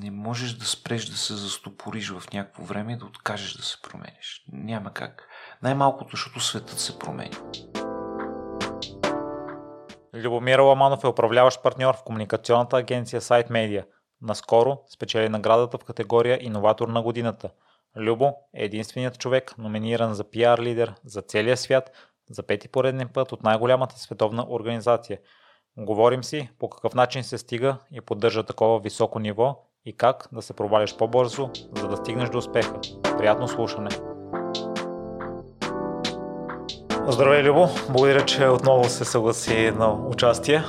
не можеш да спреш да се застопориш в някакво време и да откажеш да се промениш. Няма как. Най-малкото, защото светът се променя. Любомир Ламанов е управляващ партньор в комуникационната агенция Сайт Media. Наскоро спечели наградата в категория Иноватор на годината. Любо е единственият човек, номиниран за пиар лидер за целия свят за пети пореден път от най-голямата световна организация. Говорим си по какъв начин се стига и поддържа такова високо ниво и как да се проваляш по-бързо, за да стигнеш до успеха. Приятно слушане! Здравей, Любо! Благодаря, че отново се съгласи на участие.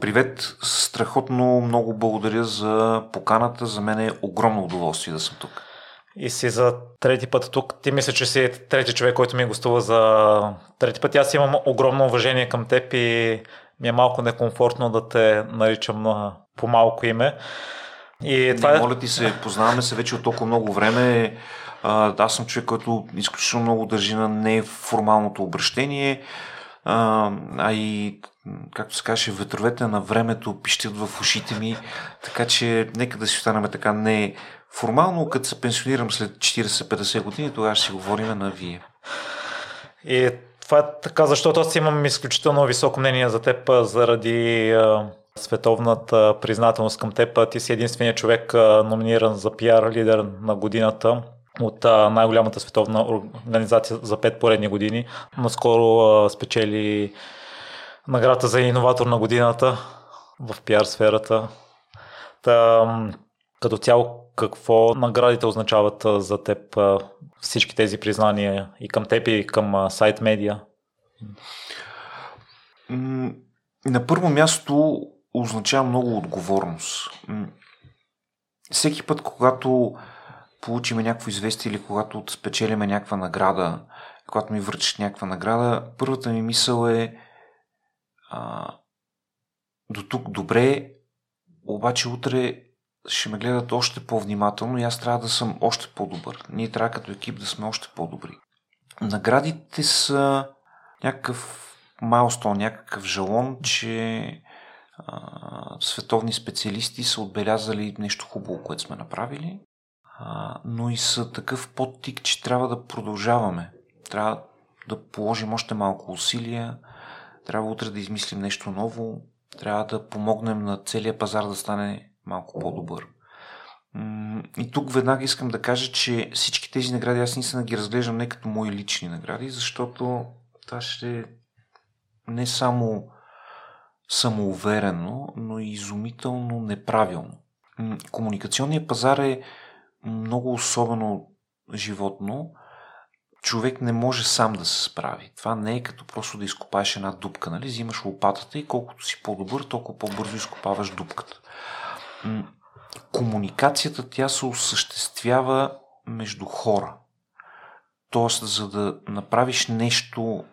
Привет! Страхотно много благодаря за поканата. За мен е огромно удоволствие да съм тук. И си за трети път тук. Ти мисля, че си трети човек, който ми гостува за трети път. Аз имам огромно уважение към теб и ми е малко некомфортно да те наричам на по малко име. И това Не, е... моля ти се, познаваме се вече от толкова много време. Аз съм човек, който изключително много държи на неформалното обращение, а, а и, както се каже, ветровете на времето пищят в ушите ми, така че нека да си останем така не формално, като се пенсионирам след 40-50 години, тогава ще си говорим на вие. И това е така, защото аз имам изключително високо мнение за теб заради световната признателност към теб. Ти си единственият човек номиниран за пиар лидер на годината от най-голямата световна организация за 5 поредни години. Наскоро спечели награда за иноватор на годината в пиар сферата. Та, като цяло, какво наградите означават за теб всички тези признания и към теб и към сайт медиа? На първо място означава много отговорност. Всеки път, когато получиме някакво известие или когато спечелиме някаква награда, когато ми връчат някаква награда, първата ми мисъл е а, до тук добре, обаче утре ще ме гледат още по-внимателно и аз трябва да съм още по-добър. Ние трябва като екип да сме още по-добри. Наградите са някакъв майлстон, някакъв жалон, че световни специалисти са отбелязали нещо хубаво, което сме направили, а, но и са такъв подтик, че трябва да продължаваме. Трябва да положим още малко усилия, трябва утре да измислим нещо ново, трябва да помогнем на целия пазар да стане малко по-добър. И тук веднага искам да кажа, че всички тези награди аз наистина ги разглеждам не като мои лични награди, защото това ще не само самоуверено, но и изумително неправилно. Комуникационният пазар е много особено животно. Човек не може сам да се справи. Това не е като просто да изкопаеш една дупка. Нали? Взимаш лопатата и колкото си по-добър, толкова по-бързо изкопаваш дупката комуникацията тя се осъществява между хора. Тоест, за да направиш нещо,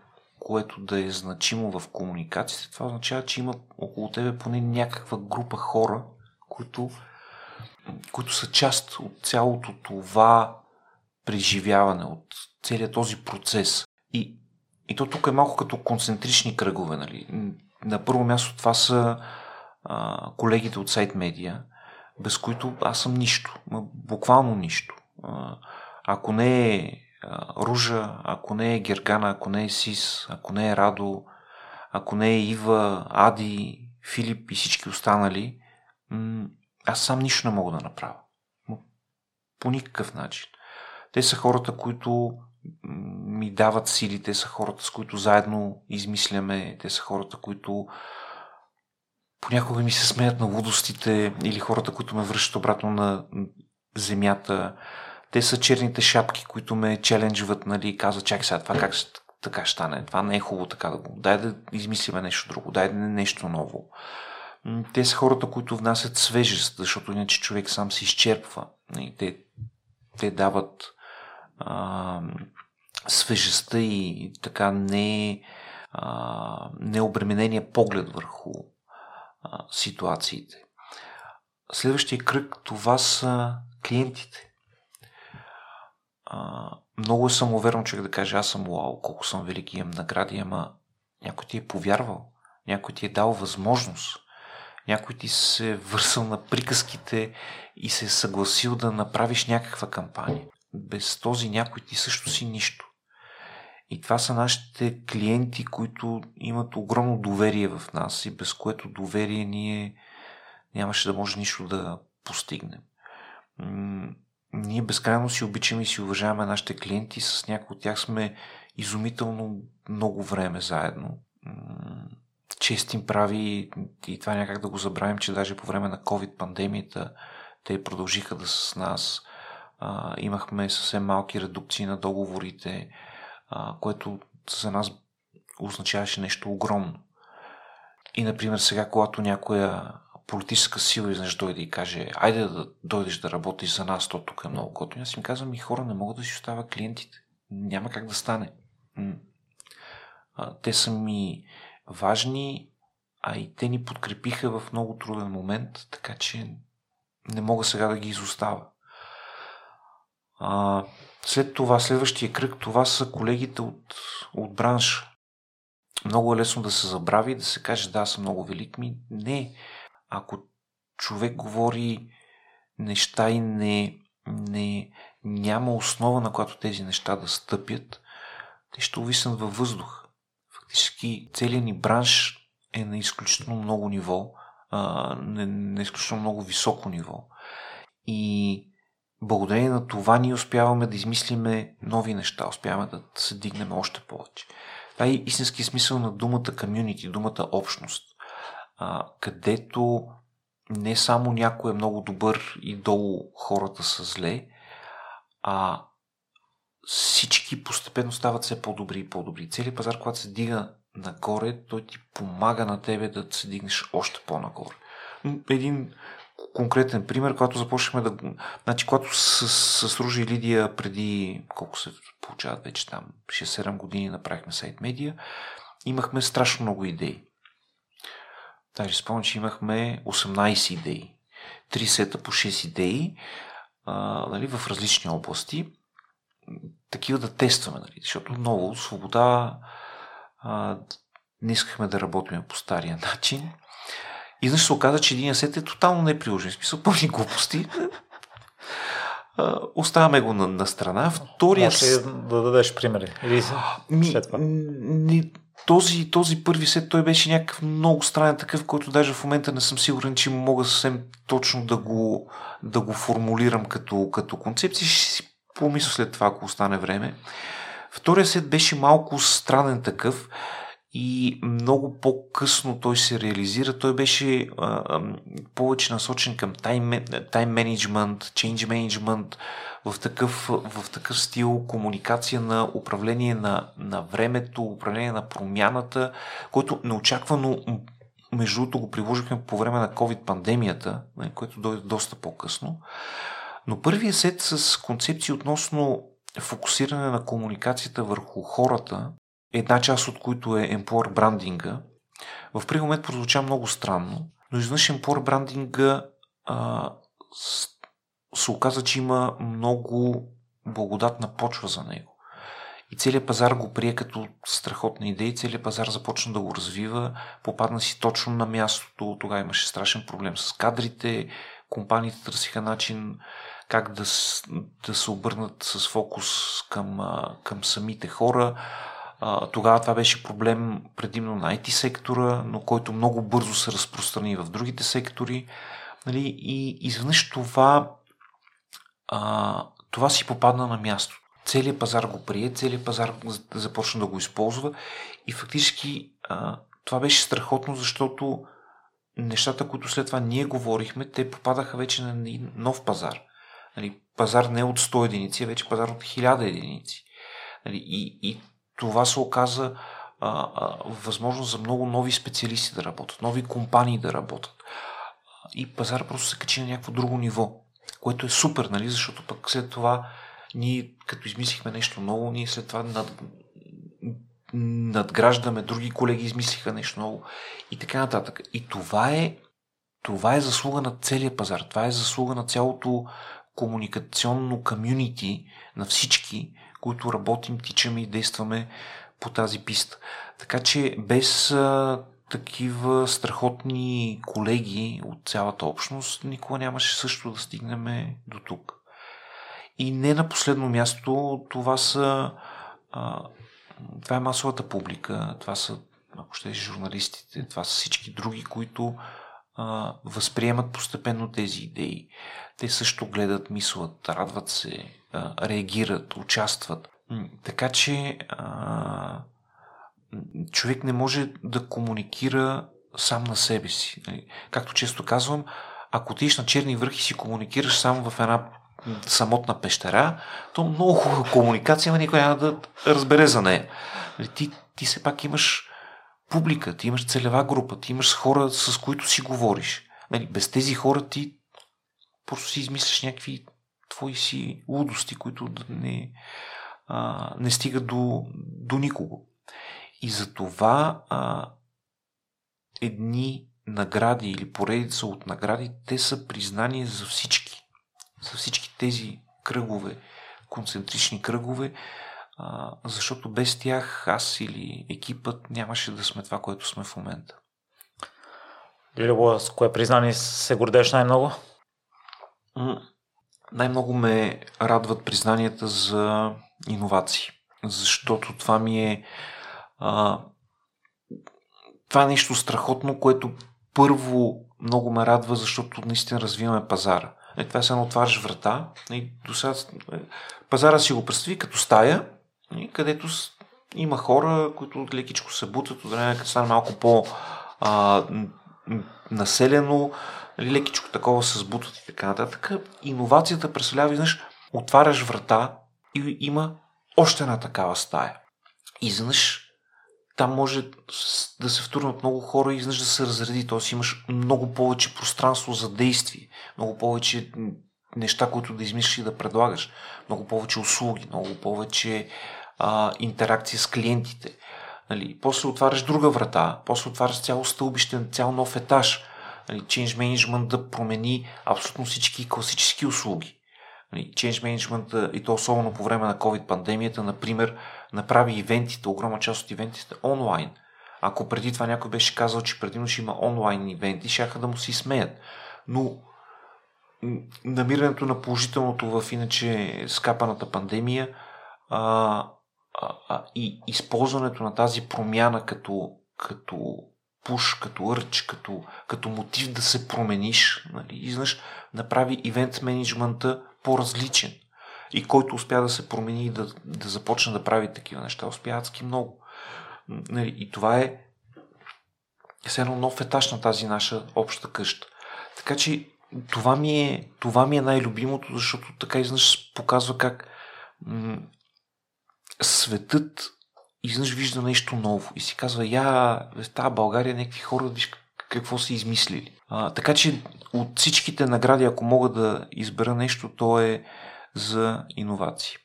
което да е значимо в комуникацията, това означава, че има около тебе поне някаква група хора, които, които са част от цялото това преживяване, от целият този процес. И, и то тук е малко като концентрични кръгове. Нали? На първо място това са а, колегите от сайт медиа, без които аз съм нищо, буквално нищо. А, ако не е Ружа, ако не е Гергана, ако не е Сис, ако не е Радо, ако не е Ива, Ади, Филип и всички останали, аз сам нищо не мога да направя. По никакъв начин. Те са хората, които ми дават сили, те са хората, с които заедно измисляме, те са хората, които понякога ми се смеят на лудостите или хората, които ме връщат обратно на земята. Те са черните шапки, които ме челенджват, нали, казват, чакай сега, това как така ще стане, това не е хубаво така да го, дай да измислиме нещо друго, дай да не нещо ново. Те са хората, които внасят свежест, защото иначе човек сам се изчерпва. Те, те дават а, свежестта и така не, а, необременения поглед върху а, ситуациите. Следващия кръг това са клиентите. Много съм уверен, човек да каже, аз съм уау, колко съм велики, имам награди, ама някой ти е повярвал, някой ти е дал възможност. някой ти се е върсал на приказките и се е съгласил да направиш някаква кампания. Без този някой ти също си нищо. И това са нашите клиенти, които имат огромно доверие в нас и без което доверие ние нямаше да може нищо да постигнем. Ние безкрайно си обичаме и си уважаваме нашите клиенти. С някои от тях сме изумително много време заедно. Чест им прави и това някак да го забравим, че даже по време на COVID-пандемията те продължиха да са с нас. имахме съвсем малки редукции на договорите а, което за нас означаваше нещо огромно. И, например, сега, когато някоя политическа сила изнъж дойде и каже, айде да дойдеш да работиш за нас, то тук е много готино, аз им казвам, и хора не могат да си оставя клиентите. Няма как да стане. Те са ми важни, а и те ни подкрепиха в много труден момент, така че не мога сега да ги изостава. А, след това, следващия кръг, това са колегите от, от бранша. Много е лесно да се забрави да се каже, да, съм много велик. Ми, не. Ако човек говори неща и не, не, няма основа, на която тези неща да стъпят, те ще увиснат във въздух. Фактически целият ни бранш е на изключително много ниво, а, на, на изключително много високо ниво. И благодарение на това ние успяваме да измислиме нови неща, успяваме да се дигнем още повече. Това е истински смисъл на думата комюнити, думата общност, а, където не само някой е много добър и долу хората са зле, а всички постепенно стават все по-добри и по-добри. Целият пазар, когато се дига нагоре, той ти помага на тебе да се дигнеш още по-нагоре. Един конкретен пример, когато започнахме да... Значи, когато с, с, Ружи и Лидия преди, колко се получават вече там, 6-7 години направихме сайт медиа, имахме страшно много идеи. Даже спомням, че имахме 18 идеи. Три сета по 6 идеи а, нали, в различни области. Такива да тестваме, нали, защото много свобода а, не искахме да работим по стария начин. И се оказа, че един сет е тотално неприложен. В смисъл пълни глупости. Оставяме го на, на страна. Втория... Може да дадеш примери? Или ми, след това? Този, този първи сет той беше някакъв много странен такъв, който даже в момента не съм сигурен, че мога съвсем точно да го, да го формулирам като, като концепция. Ще си помисля след това, ако остане време. Втория сет беше малко странен такъв и много по-късно той се реализира. Той беше а, а, повече насочен към тайм, менеджмент, change management, в такъв, в такъв стил комуникация на управление на, на времето, управление на промяната, който неочаквано между другото го приложихме по време на COVID-пандемията, нали, което дойде доста по-късно. Но първият сет с концепции относно фокусиране на комуникацията върху хората една част от които е employer брандинга, в първи момент прозвуча много странно, но изведнъж employer брандинга а, се оказа, че има много благодатна почва за него. И целият пазар го прие като страхотна идея, целият пазар започна да го развива, попадна си точно на мястото, тогава имаше страшен проблем с кадрите, компаниите търсиха начин как да, да се обърнат с фокус към, към самите хора. Тогава това беше проблем предимно на IT сектора, но който много бързо се разпространи в другите сектори. Нали? И изведнъж това, а, това си попадна на място. Целият пазар го прие, целият пазар започна да го използва и фактически а, това беше страхотно, защото нещата, които след това ние говорихме, те попадаха вече на нов пазар. Нали, пазар не от 100 единици, а вече пазар от 1000 единици. Нали, и, и това се оказа а, а, възможност за много нови специалисти да работят, нови компании да работят. И пазар просто се качи на някакво друго ниво, което е супер, нали? защото пък след това ние, като измислихме нещо ново, ние след това над, надграждаме, други колеги измислиха нещо ново и така нататък. И това е, това е заслуга на целия пазар, това е заслуга на цялото комуникационно комюнити на всички, които работим, тичаме и действаме по тази писта. Така че без такива страхотни колеги от цялата общност, никога нямаше също да стигнем до тук. И не на последно място, това са това е масовата публика, това са, ако ще журналистите, това са всички други, които а, възприемат постепенно тези идеи. Те също гледат, мислят, радват се, а, реагират, участват. Така че а, човек не може да комуникира сам на себе си. Нали? Както често казвам, ако отидеш на черни върхи си комуникираш само в една самотна пещера, то много хубава комуникация, но никой няма да разбере за нея. Нали, ти, ти все пак имаш публика, ти имаш целева група, ти имаш хора, с които си говориш. Нали, без тези хора ти просто си измисляш някакви твои си лудости, които не, а, не стигат до, до никого. И за това а, едни награди или поредица от награди, те са признание за всички. За всички тези кръгове, концентрични кръгове, а, защото без тях аз или екипът нямаше да сме това, което сме в момента. Любо, с кое признание се гордееш най-много? Най-много ме радват признанията за иновации, защото това ми е а, това е нещо страхотно, което първо много ме радва, защото наистина развиваме пазара. Е, това е само отваряш врата. И до сега, е, пазара си го представи като стая, и където има хора, които лекичко се бутат, от време като стане малко по а, населено, нали, лекичко такова се сбутат и така нататък. Иновацията представлява, изведнъж отваряш врата и има още една такава стая. И изведнъж там може да се втурнат много хора и изведнъж да се разреди. Тоест имаш много повече пространство за действие, много повече неща, които да измислиш и да предлагаш, много повече услуги, много повече а, интеракция с клиентите. Нали, после отваряш друга врата, после отваряш цяло стълбище, цял нов етаж. Нали, change management да промени абсолютно всички класически услуги. Нали, change management и то особено по време на COVID пандемията, например, направи ивентите, огромна част от ивентите онлайн. Ако преди това някой беше казал, че предимно ще има онлайн ивенти, шаха да му си смеят. Но намирането на положителното в иначе скапаната пандемия а, а, а, и използването на тази промяна като, като пуш, като ърч, като, като мотив да се промениш, нали, изнъж направи ивент менеджмента по-различен. И който успя да се промени и да, да започне да прави такива неща, успя адски много. Нали, и това е все едно нов етаж на тази наша обща къща. Така че това ми е, това ми е най-любимото, защото така изнъж показва как м- светът изнъж вижда нещо ново и си казва, я, в тази България някакви хора, виж какво са измислили. А, така че от всичките награди, ако мога да избера нещо, то е за иновации.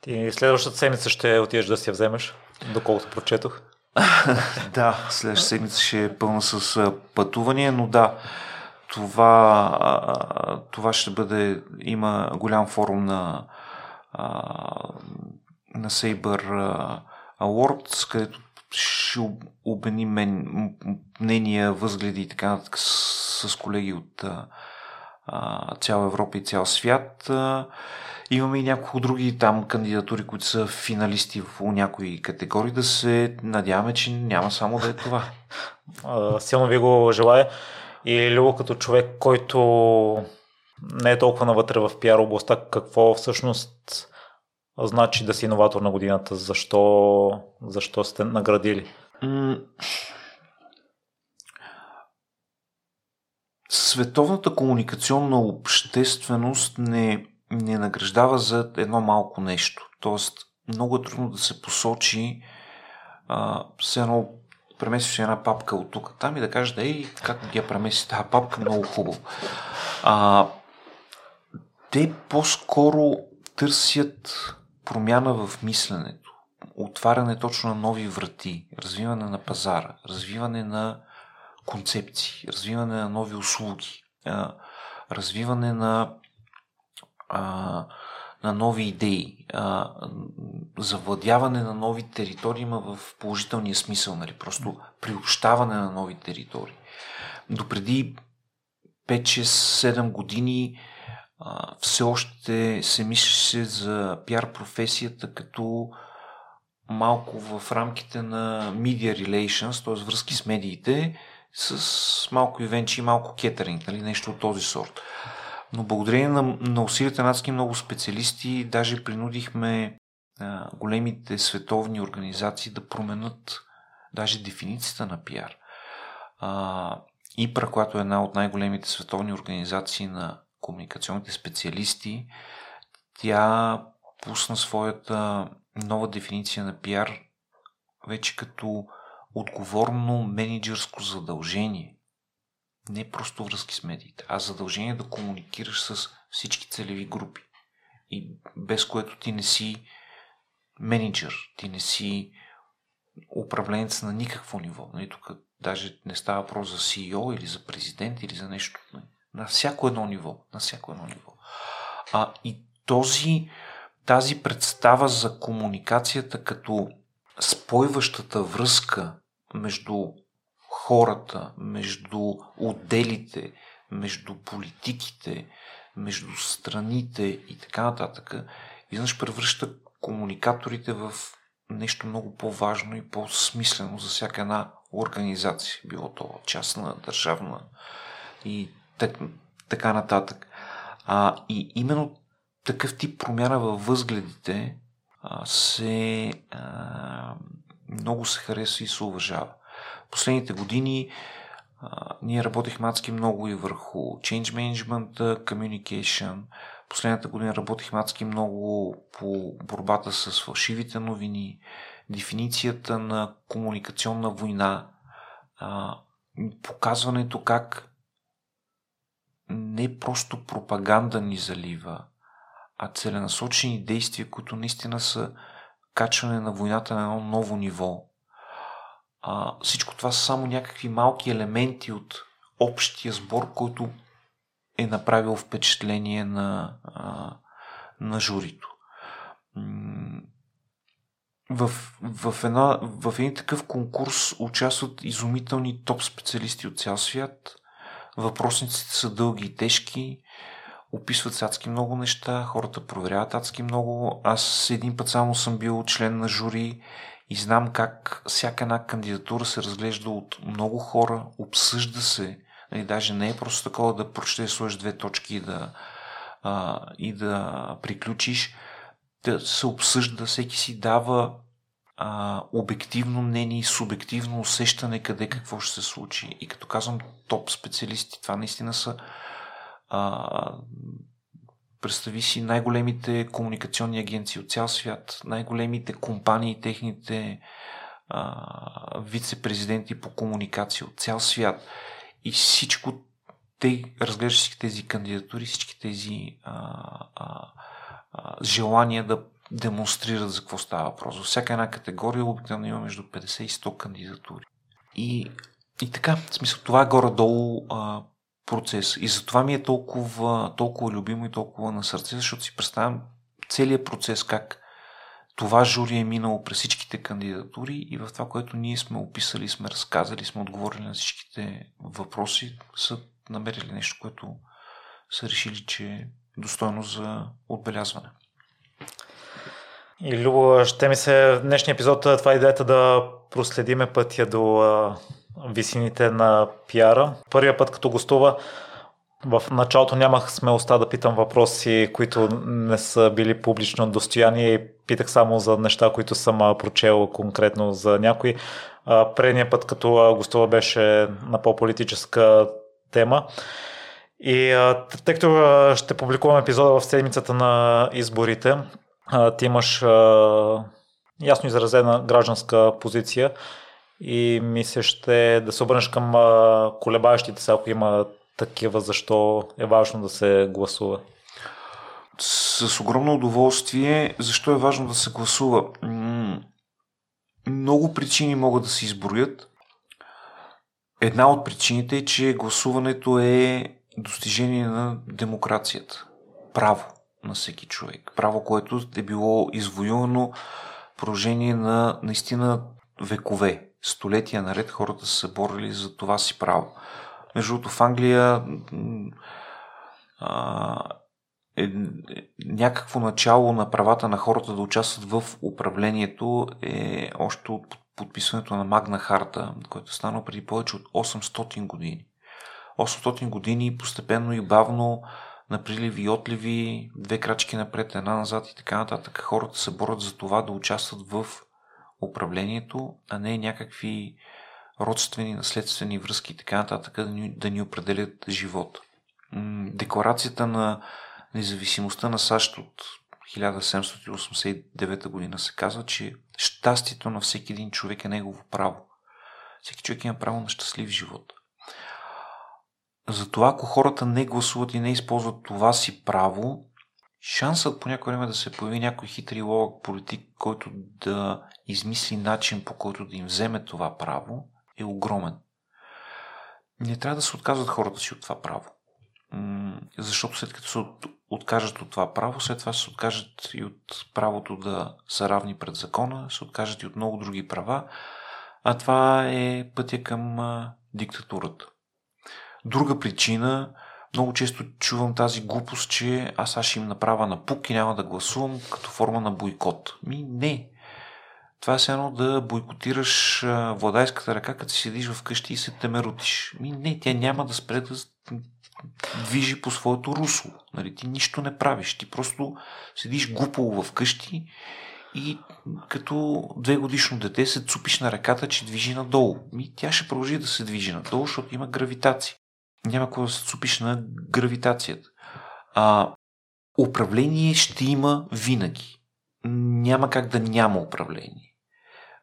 Ти следващата седмица ще отидеш да си я вземеш, доколкото прочетох. да, следващата седмица ще е пълна с пътувания, но да, това, това ще бъде, има голям форум на, на Saber Awards, където ще обмени мнения, възгледи и така нататък с, с колеги от а, цяла Европа и цял свят. А, имаме и няколко други там кандидатури, които са финалисти в някои категории. Да се надяваме, че няма само да е това. Силно ви го желая. И Любо като човек, който не е толкова навътре в пиар областта, какво всъщност значи да си иноватор на годината? Защо, защо сте наградили? Световната комуникационна общественост не, не награждава за едно малко нещо. Тоест, много е трудно да се посочи а, все едно премесиш една папка от тук там и да кажеш, ей, как ги я премеси тази папка, много хубаво. А, те по-скоро търсят промяна в мисленето, отваряне точно на нови врати, развиване на пазара, развиване на концепции, развиване на нови услуги, развиване на на нови идеи, а, завладяване на нови територии има в положителния смисъл, нали? просто приобщаване на нови територии. Допреди 5-6-7 години а, все още се мислеше за пиар професията като малко в рамките на media relations, т.е. връзки с медиите, с малко ивенчи и малко кетеринг, нали, нещо от този сорт. Но благодарение на, на усилията на адски много специалисти, даже принудихме а, големите световни организации да променят даже дефиницията на пиар. А, ИПРА, която е една от най-големите световни организации на комуникационните специалисти, тя пусна своята нова дефиниция на пиар вече като отговорно менеджерско задължение. Не просто връзки с медиите, а задължение да комуникираш с всички целеви групи. И без което ти не си менеджер, ти не си управленец на никакво ниво. Нали, тук даже не става въпрос за CEO или за президент или за нещо. Нали, на всяко едно ниво. На всяко едно ниво. А, и този, тази представа за комуникацията като спойващата връзка между хората, между отделите, между политиките, между страните и така нататък, изведнъж превръща комуникаторите в нещо много по-важно и по-смислено за всяка една организация, било то частна, държавна и так, така нататък. А, и именно такъв тип промяна във възгледите а, се а, много се харесва и се уважава. Последните години а, ние работихме адски много и върху change management, communication. Последната година работихме адски много по борбата с фалшивите новини, дефиницията на комуникационна война, а, показването как не просто пропаганда ни залива, а целенасочени действия, които наистина са качване на войната на едно ново ниво. А, всичко това са само някакви малки елементи от общия сбор, който е направил впечатление на, а, на журито. В, в, една, в един такъв конкурс участват изумителни топ специалисти от цял свят. Въпросниците са дълги и тежки описват адски много неща, хората проверяват адски много. Аз един път само съм бил член на жури и знам как всяка една кандидатура се разглежда от много хора, обсъжда се. Нали, даже не е просто такова да прочетеш, сложиш две точки и да, а, и да приключиш. Да се обсъжда, всеки си дава а, обективно мнение и субективно усещане къде какво ще се случи. И като казвам топ специалисти, това наистина са а, представи си най-големите комуникационни агенции от цял свят, най-големите компании, техните а, вице-президенти по комуникация от цял свят. И всичко, те, разглеждаш всички тези кандидатури, всички тези а, а, а, желания да демонстрират за какво става въпрос. Във всяка една категория обикновено има между 50 и 100 кандидатури. И, и така, в смисъл, това е горе-долу а, процес. И затова ми е толкова, толкова любимо и толкова на сърце, защото си представям целият процес, как това жури е минало през всичките кандидатури и в това, което ние сме описали, сме разказали, сме отговорили на всичките въпроси, са намерили нещо, което са решили, че е достойно за отбелязване. И Любо, ще ми се в днешния епизод това е идеята да проследиме пътя до висините на пиара. Първия път, като гостува, в началото нямах смелостта да питам въпроси, които не са били публично достояние питах само за неща, които съм прочел конкретно за някой. Предния път, като гостува, беше на по-политическа тема. И тъй като ще публикувам епизода в седмицата на изборите, ти имаш ясно изразена гражданска позиция и ми се ще да се обърнеш към колебаещите се, ако има такива, защо е важно да се гласува? С огромно удоволствие. Защо е важно да се гласува? Много причини могат да се изброят. Една от причините е, че гласуването е достижение на демокрацията. Право на всеки човек. Право, което е било извоювано продължение на наистина векове. Столетия наред хората са се борили за това си право. Между другото, в Англия а, е, някакво начало на правата на хората да участват в управлението е още от подписването на Магна Харта, което е станало преди повече от 800 години. 800 години постепенно и бавно наприливи и отливи, две крачки напред, една назад и така нататък. Хората се борят за това да участват в управлението, а не някакви родствени, наследствени връзки и така нататък да ни, да ни определят живот. Декларацията на независимостта на САЩ от 1789 година се казва, че щастието на всеки един човек е негово право. Всеки човек има право на щастлив живот. Затова, ако хората не гласуват и не използват това си право, шансът по някое време да се появи някой хитри ловък политик, който да измисли начин по който да им вземе това право, е огромен. Не трябва да се отказват хората си от това право. Защото след като се откажат от това право, след това се откажат и от правото да са равни пред закона, се откажат и от много други права, а това е пътя към диктатурата. Друга причина, много често чувам тази глупост, че аз сега ще им направя на пук и няма да гласувам като форма на бойкот. Ми не. Това е едно да бойкотираш владайската ръка, като си седиш вкъщи и се темерутиш. Ми не, тя няма да спре да движи по своето русло. Нали? Ти нищо не правиш. Ти просто седиш глупаво вкъщи и като две годишно дете се цупиш на ръката, че движи надолу. Ми, тя ще продължи да се движи надолу, защото има гравитация няма какво да се цупиш на гравитацията. А, управление ще има винаги. Няма как да няма управление.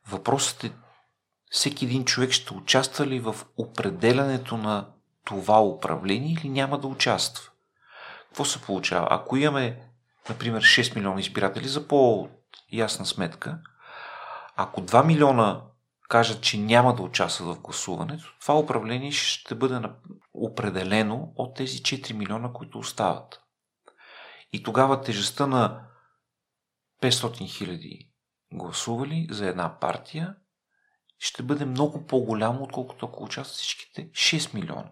Въпросът е всеки един човек ще участва ли в определянето на това управление или няма да участва. Какво се получава? Ако имаме, например, 6 милиона избиратели за по-ясна сметка, ако 2 милиона кажат, че няма да участват в гласуването, това управление ще бъде определено от тези 4 милиона, които остават. И тогава тежестта на 500 хиляди гласували за една партия ще бъде много по-голямо, отколкото ако участват всичките 6 милиона.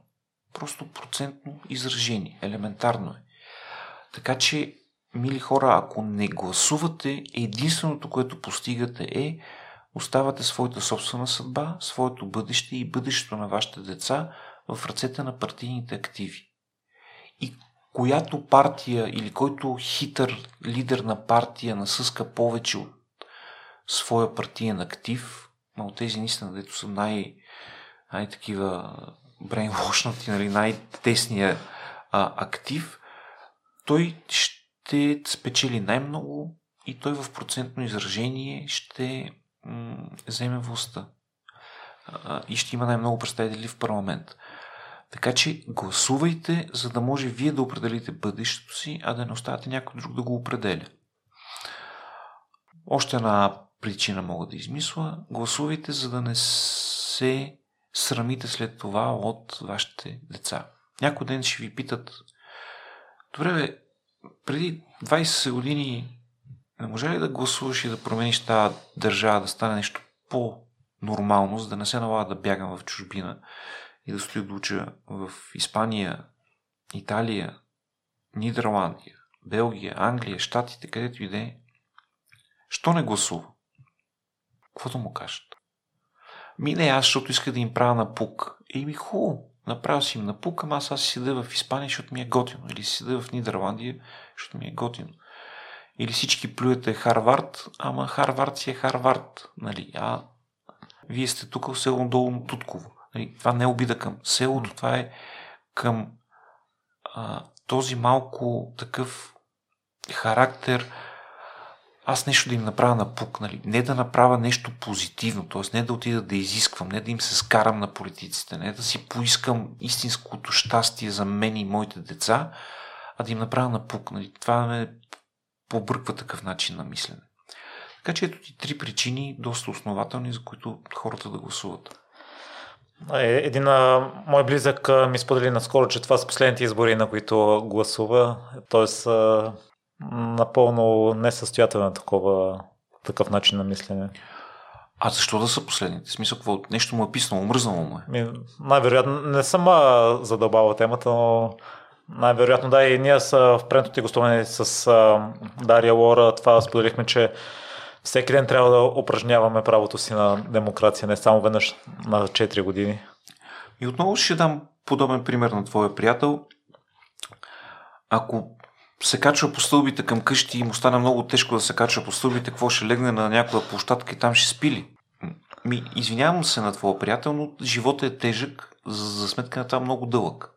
Просто процентно изражение. Елементарно е. Така че, мили хора, ако не гласувате, единственото, което постигате е оставате своята собствена съдба, своето бъдеще и бъдещето на вашите деца в ръцете на партийните активи. И която партия или който хитър лидер на партия насъска повече от своя партиен актив, но от тези наистина, дето са най- най-такива брейнвошнати, нали, най-тесния а, актив, той ще спечели най-много и той в процентно изражение ще м- и ще има най-много представители в парламент. Така че гласувайте, за да може вие да определите бъдещето си, а да не оставате някой друг да го определя. Още една причина мога да измисля. Гласувайте, за да не се срамите след това от вашите деца. Някой ден ще ви питат, добре бе, преди 20 години не може ли да гласуваш и да промениш тази държава, да стане нещо по-нормално, за да не се налага да бягам в чужбина и да стоя да уча в Испания, Италия, Нидерландия, Белгия, Англия, Штатите, където и да е. Що не гласува? Какво да му кажат? Ми не, аз, защото иска да им правя на пук. ми хубаво, направил си им на пук, ама аз, аз си седа в Испания, защото ми е готино. Или си седа в Нидерландия, защото ми е готино. Или всички плюете Харвард, ама Харвард си е Харвард. Нали? А вие сте тук в село Долно Тутково. Нали, това не е обида към селото, това е към а, този малко такъв характер, аз нещо да им направя на пук, нали? не да направя нещо позитивно, т.е. не да отида да изисквам, не да им се скарам на политиците, не да си поискам истинското щастие за мен и моите деца, а да им направя на пук. Нали? Това ме побърква такъв начин на мислене. Така че ето ти три причини, доста основателни, за които хората да гласуват. Е, един а, мой близък а, ми сподели наскоро, че това са последните избори, на които гласува. Тоест, а, напълно несъстоятелен такова, такъв начин на мислене. А защо да са последните? В смисъл, какво? Нещо му е писнало, мръзнало му е. Най-вероятно, не съм задълбавал темата, но най-вероятно да, и ние са в предното ти гостуване с а, Дария Лора, това споделихме, че всеки ден трябва да упражняваме правото си на демокрация, не само веднъж на 4 години. И отново ще дам подобен пример на твоя приятел. Ако се качва по стълбите към къщи и му стане много тежко да се качва по стълбите, какво ще легне на някоя площадка и там ще спили. Ми, извинявам се на твоя приятел, но живота е тежък, за, за сметка на това много дълъг.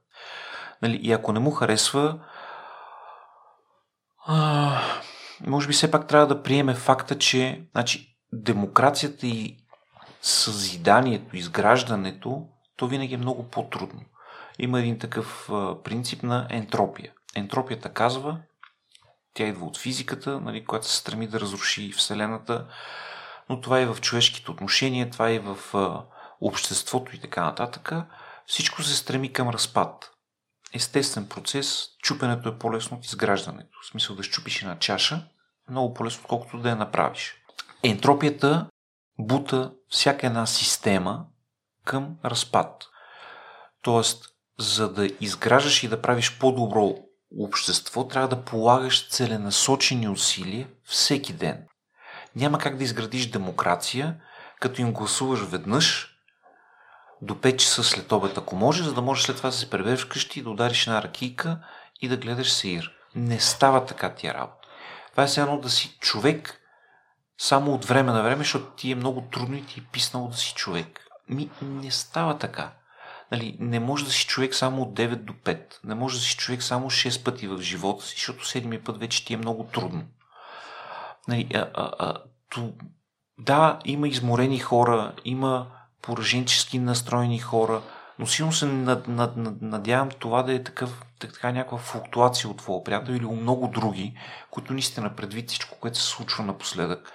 Нали, и ако не му харесва, а, може би все пак трябва да приеме факта, че значи, демокрацията и съзиданието, изграждането, то винаги е много по-трудно. Има един такъв принцип на ентропия. Ентропията казва, тя идва от физиката, нали, която се стреми да разруши Вселената, но това е в човешките отношения, това е в обществото и така нататък. Всичко се стреми към разпад. Естествен процес, чупенето е по-лесно от изграждането. В смисъл да щупиш една чаша, много по-лесно, отколкото да я направиш. Ентропията бута всяка една система към разпад. Тоест, за да изграждаш и да правиш по-добро общество, трябва да полагаш целенасочени усилия всеки ден. Няма как да изградиш демокрация, като им гласуваш веднъж до 5 часа след обед, ако може, за да можеш след това да се пребереш вкъщи, да удариш една ракийка и да гледаш сеир. Не става така тия работа. Това е едно да си човек само от време на време, защото ти е много трудно и ти е писнало да си човек. Ми не става така. Нали, не може да си човек само от 9 до 5. Не може да си човек само 6 пъти в живота си, защото седмия път вече ти е много трудно. Нали, а, а, а, то, да, има изморени хора, има пораженчески настроени хора, но силно се над, над, над, надявам това да е такъв, така някаква флуктуация от твоя приятел или от много други, които наистина предвид всичко, което се случва напоследък.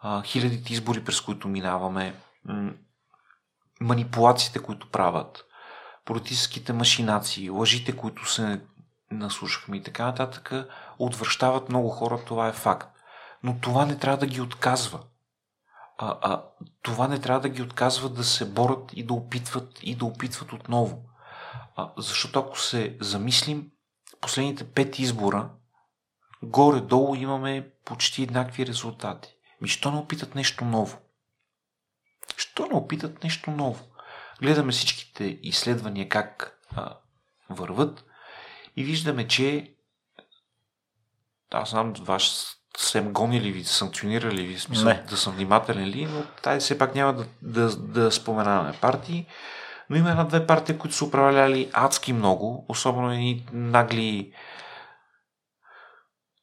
А, хилядите избори, през които минаваме, манипулациите, които правят, политическите машинации, лъжите, които се наслушахме и така нататък, отвръщават много хора, това е факт. Но това не трябва да ги отказва. А, а това не трябва да ги отказва да се борят и да опитват и да опитват отново. А, защото ако се замислим, последните пет избора, горе-долу имаме почти еднакви резултати. Ми, що не опитат нещо ново? Що не опитат нещо ново? Гледаме всичките изследвания как а, върват и виждаме, че аз знам, ваш съвсем гони ли ви, санкционирали ви, смисъл не. да съм внимателен ли, но тази все пак няма да, да, да споменаваме партии. Но има една-две партии, които са управляли адски много, особено едни нагли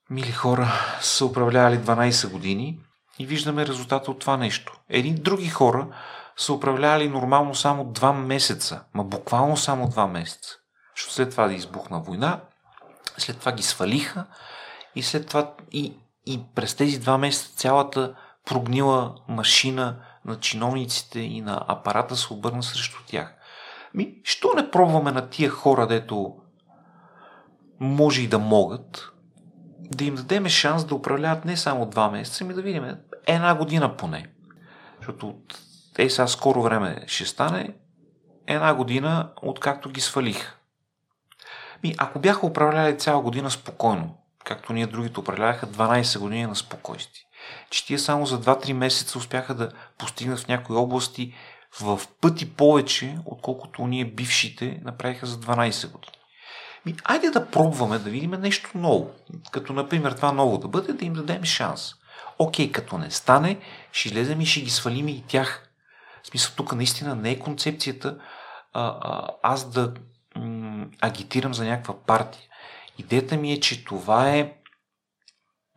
мили хора са управлявали 12 години и виждаме резултата от това нещо. Едни други хора са управлявали нормално само 2 месеца, ма буквално само 2 месеца. Защото след това да избухна война, след това ги свалиха и след това и, и през тези два месеца цялата прогнила машина на чиновниците и на апарата се обърна срещу тях. Ми, що не пробваме на тия хора, дето може и да могат, да им дадем шанс да управляват не само два месеца, ми да видим една година поне. Защото те сега скоро време ще стане една година, откакто ги свалих. Ми, ако бяха управляли цяла година спокойно, както ние другите управляваха 12 години на спокойствие, че тия само за 2-3 месеца успяха да постигнат в някои области в пъти повече, отколкото ние бившите направиха за 12 години. Ми, айде да пробваме да видим нещо ново. Като, например, това ново да бъде, да им дадем шанс. Окей, като не стане, ще излезем и ще ги свалим и тях. В смисъл, тук наистина не е концепцията а, а, аз да м- агитирам за някаква партия. Идеята ми е, че това е.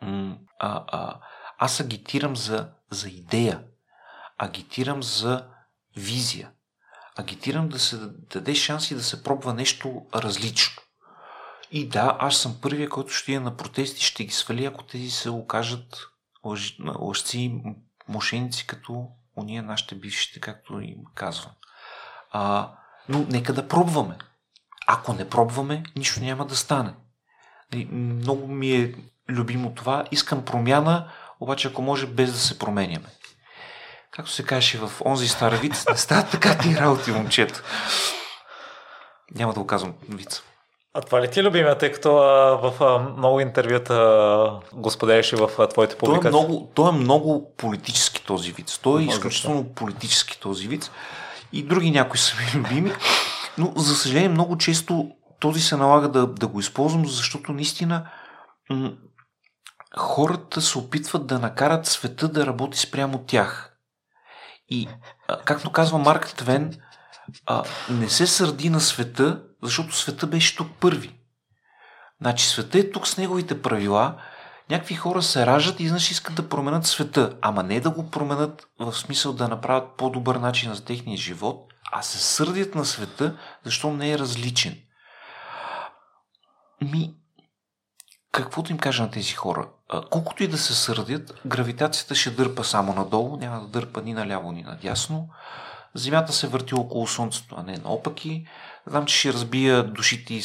А, а, аз агитирам за, за идея. Агитирам за визия. Агитирам да се даде шанс и да се пробва нещо различно. И да, аз съм първия, който ще е на протести, ще ги свали, ако тези се окажат лъж, лъжци, мошеници, като уния нашите бившите, както им казвам. А, но нека да пробваме. Ако не пробваме, нищо няма да стане. Много ми е любимо това. Искам промяна, обаче ако може без да се променяме. Както се каже в онзи стар вид, не стават така ти работи, момчета. Няма да го казвам вица. А това ли ти е любимия, тъй като а, в а, много интервюта го споделяш и в а, твоите публикации? Той е, много, той е много политически този вид. Той е изключително политически този вид. И други някои са ми любими. Но, за съжаление, много често този се налага да, да го използвам, защото наистина хората се опитват да накарат света да работи спрямо тях. И, както казва Марк Твен, не се сърди на света, защото света беше тук първи. Значи света е тук с неговите правила, някакви хора се раждат и изнъж искат да променят света, ама не да го променят в смисъл да направят по-добър начин за техния живот, а се сърдят на света, защо не е различен. Ми, каквото им кажа на тези хора, колкото и да се сърдят, гравитацията ще дърпа само надолу, няма да дърпа ни наляво, ни надясно. Земята се върти около Слънцето, а не наопаки. Знам, че ще разбия душите и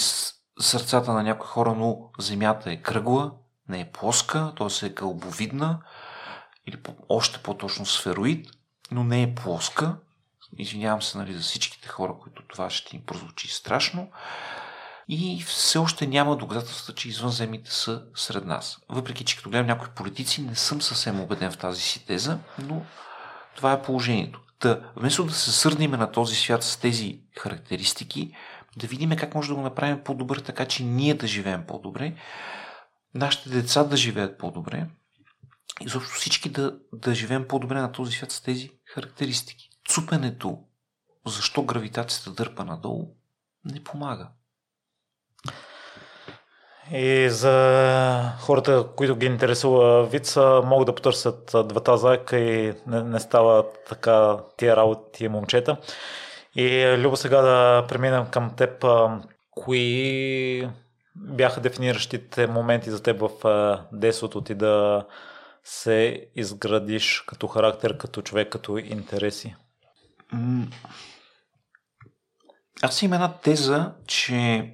сърцата на някои хора, но Земята е кръгла, не е плоска, т.е. е кълбовидна, или още по-точно сфероид, но не е плоска. Извинявам се нали, за всичките хора, които това ще им прозвучи страшно. И все още няма доказателства, че извънземните са сред нас. Въпреки, че като гледам някои политици, не съм съвсем убеден в тази си теза, но това е положението. Та, вместо да се сърдиме на този свят с тези характеристики, да видим как може да го направим по-добър, така че ние да живеем по-добре, нашите деца да живеят по-добре и защото всички да, да живеем по-добре на този свят с тези характеристики. Цупенето, защо гравитацията дърпа надолу, не помага. И за хората, които ги интересува вица, могат да потърсят двата заека и не, не става така тия работи момчета. И Любо сега да преминем към теб. Кои бяха дефиниращите моменти за теб в детството ти да се изградиш като характер, като човек, като интереси? Аз имам една теза, че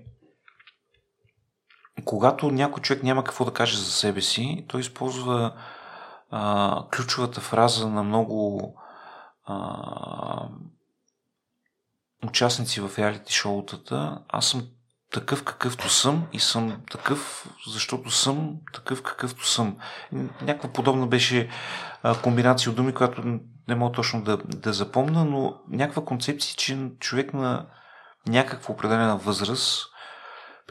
когато някой човек няма какво да каже за себе си, той използва а, ключовата фраза на много а, участници в реалити шоутата. Аз съм такъв какъвто съм и съм такъв, защото съм такъв какъвто съм. Някаква подобна беше а, комбинация от думи, която не мога точно да, да запомна, но някаква концепция, че човек на някаква определена възраст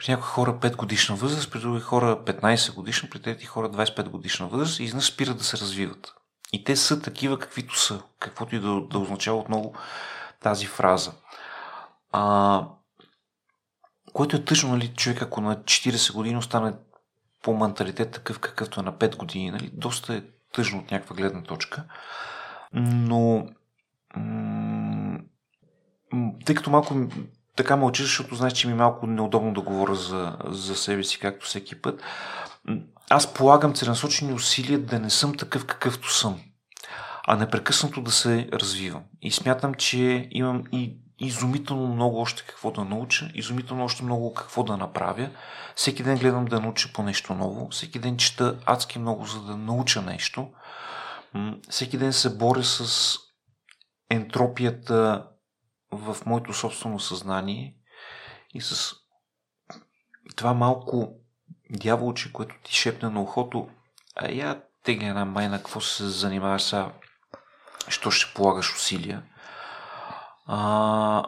при някои хора 5 годишна възраст, при други хора 15 годишна, при трети хора 25 годишна възраст и изнъж спират да се развиват. И те са такива, каквито са, каквото и да, да означава отново тази фраза. А, което е тъжно, нали, човек ако на 40 години остане по менталитет такъв, какъвто е на 5 години, нали, доста е тъжно от някаква гледна точка. Но м- тъй като малко така мълчиш, защото знаеш, че ми е малко неудобно да говоря за, за себе си, както всеки път. Аз полагам целенасочени усилия да не съм такъв какъвто съм, а непрекъснато да се развивам. И смятам, че имам и изумително много още какво да науча, изумително още много какво да направя. Всеки ден гледам да науча по нещо ново, всеки ден чета адски много, за да науча нещо. Всеки ден се боря с ентропията в моето собствено съзнание и с това малко дяволче, което ти шепне на ухото, а я тегля една майна, какво се занимаваш сега, що ще полагаш усилия. А,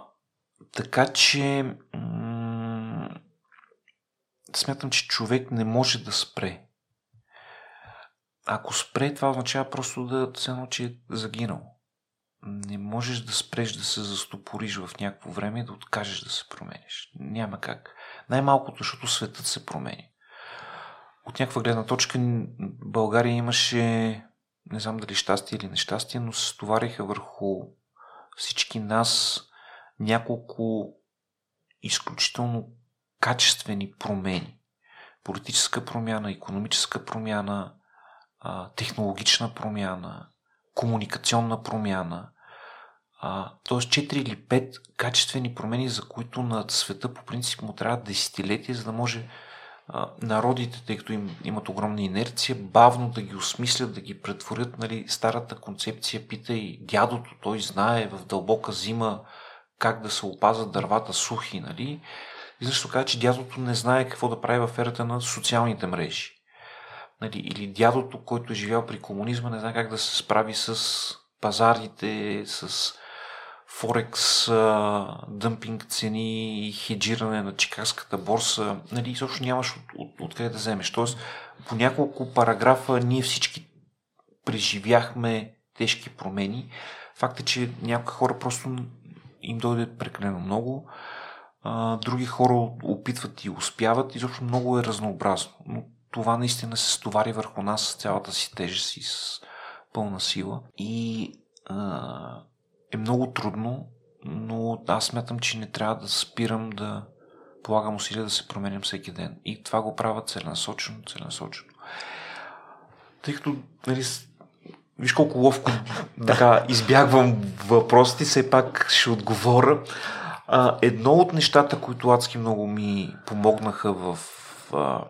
така че смятам, че човек не може да спре. Ако спре, това означава просто да се че е загинал не можеш да спреш да се застопориш в някакво време и да откажеш да се промениш. Няма как. Най-малкото, защото светът се промени. От някаква гледна точка България имаше, не знам дали щастие или нещастие, но се стовариха върху всички нас няколко изключително качествени промени. Политическа промяна, економическа промяна, технологична промяна, комуникационна промяна, т.е. 4 или 5 качествени промени, за които на света по принцип му трябва десетилетия, за да може народите, тъй като им, имат огромна инерция, бавно да ги осмислят, да ги претворят. Нали, старата концепция пита и дядото, той знае в дълбока зима как да се опазят дървата сухи. Нали? И защо казва, че дядото не знае какво да прави в ерата на социалните мрежи. Нали, или дядото, който е живял при комунизма, не знае как да се справи с пазарите, с Форекс, дъмпинг цени и хеджиране на чикагската борса, нали, изобщо нямаш от, от, откъде да вземеш. Тоест, по няколко параграфа ние всички преживяхме тежки промени. Факт е, че някои хора просто им дойде прекалено много, а, други хора опитват и успяват, изобщо много е разнообразно. Но това наистина се стовари върху нас с цялата си тежест и с пълна сила. И а, е много трудно, но аз смятам, че не трябва да спирам да полагам усилия да се променям всеки ден. И това го правя целенасочено, целенасочено. Тъй като, нали, виж колко ловко така избягвам въпросите, все пак ще отговоря. А, едно от нещата, които адски много ми помогнаха в а,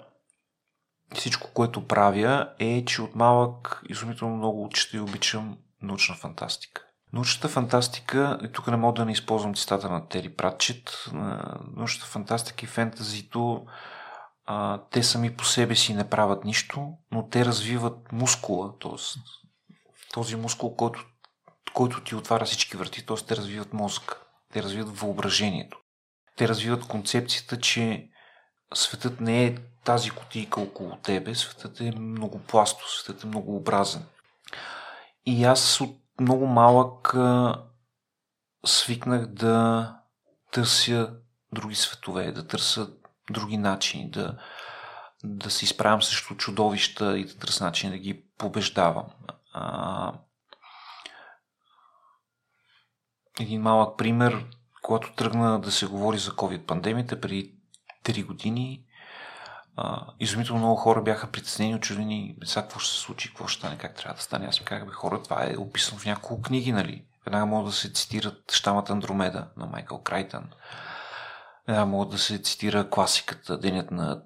всичко, което правя, е, че от малък изумително много чета и обичам научна фантастика. Научната фантастика, и тук не мога да не използвам цитата на Тери Пратчет, научната фантастика и фентазито, а, те сами по себе си не правят нищо, но те развиват мускула, т.е. този мускул, който, който ти отваря всички врати, т.е. те развиват мозък, те развиват въображението. Те развиват концепцията, че светът не е тази котийка около тебе, светът е многопластов, светът е многообразен. И аз от много малък свикнах да търся други светове, да търся други начини, да, да се изправям срещу чудовища и да търся начин да ги побеждавам. А, един малък пример, когато тръгна да се говори за COVID-пандемията преди 3 години, а, изумително много хора бяха притеснени, очудени, сега какво ще се случи, какво ще стане, как трябва да стане. Аз им казах, хора, това е описано в няколко книги, нали? Веднага могат да се цитират Штамата Андромеда на Майкъл Крайтън. Веднага могат да се цитира класиката Денят на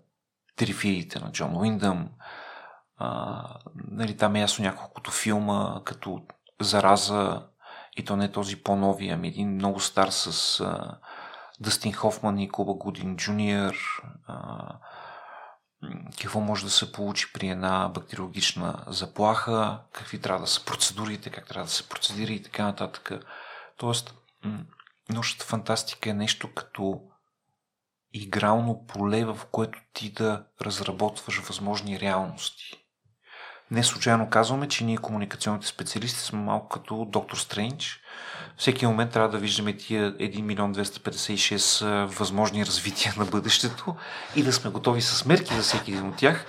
Трифиите на Джон Уиндъм. А, нали, там е ясно няколкото филма, като Зараза, и то не този по-новия, ами един много стар с а, Дъстин Хофман и Куба Гудин Джуниор. Какво може да се получи при една бактериологична заплаха, какви трябва да са процедурите, как трябва да се процедира и така нататък. Тоест, научната фантастика е нещо като игрално поле, в което ти да разработваш възможни реалности. Не случайно казваме, че ние комуникационните специалисти сме малко като доктор Стрендж. Всеки момент трябва да виждаме тия 1 милион 256 възможни развития на бъдещето и да сме готови с мерки за всеки един от тях.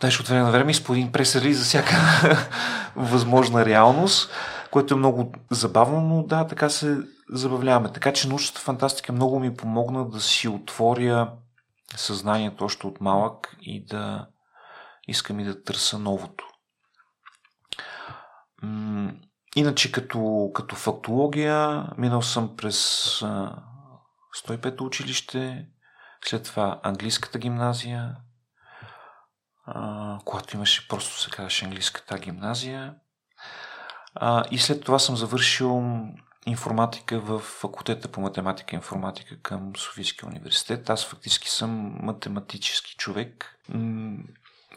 Даже от време на време изпълним пресали за всяка възможна реалност, което е много забавно, но да, така се забавляваме. Така че научната фантастика много ми помогна да си отворя съзнанието още от малък и да искам и да търся новото. Иначе като, като фактология минал съм през 105 училище, след това английската гимназия, когато имаше просто се казваше английската гимназия. И след това съм завършил информатика в факултета по математика и информатика към Софийския университет. Аз фактически съм математически човек.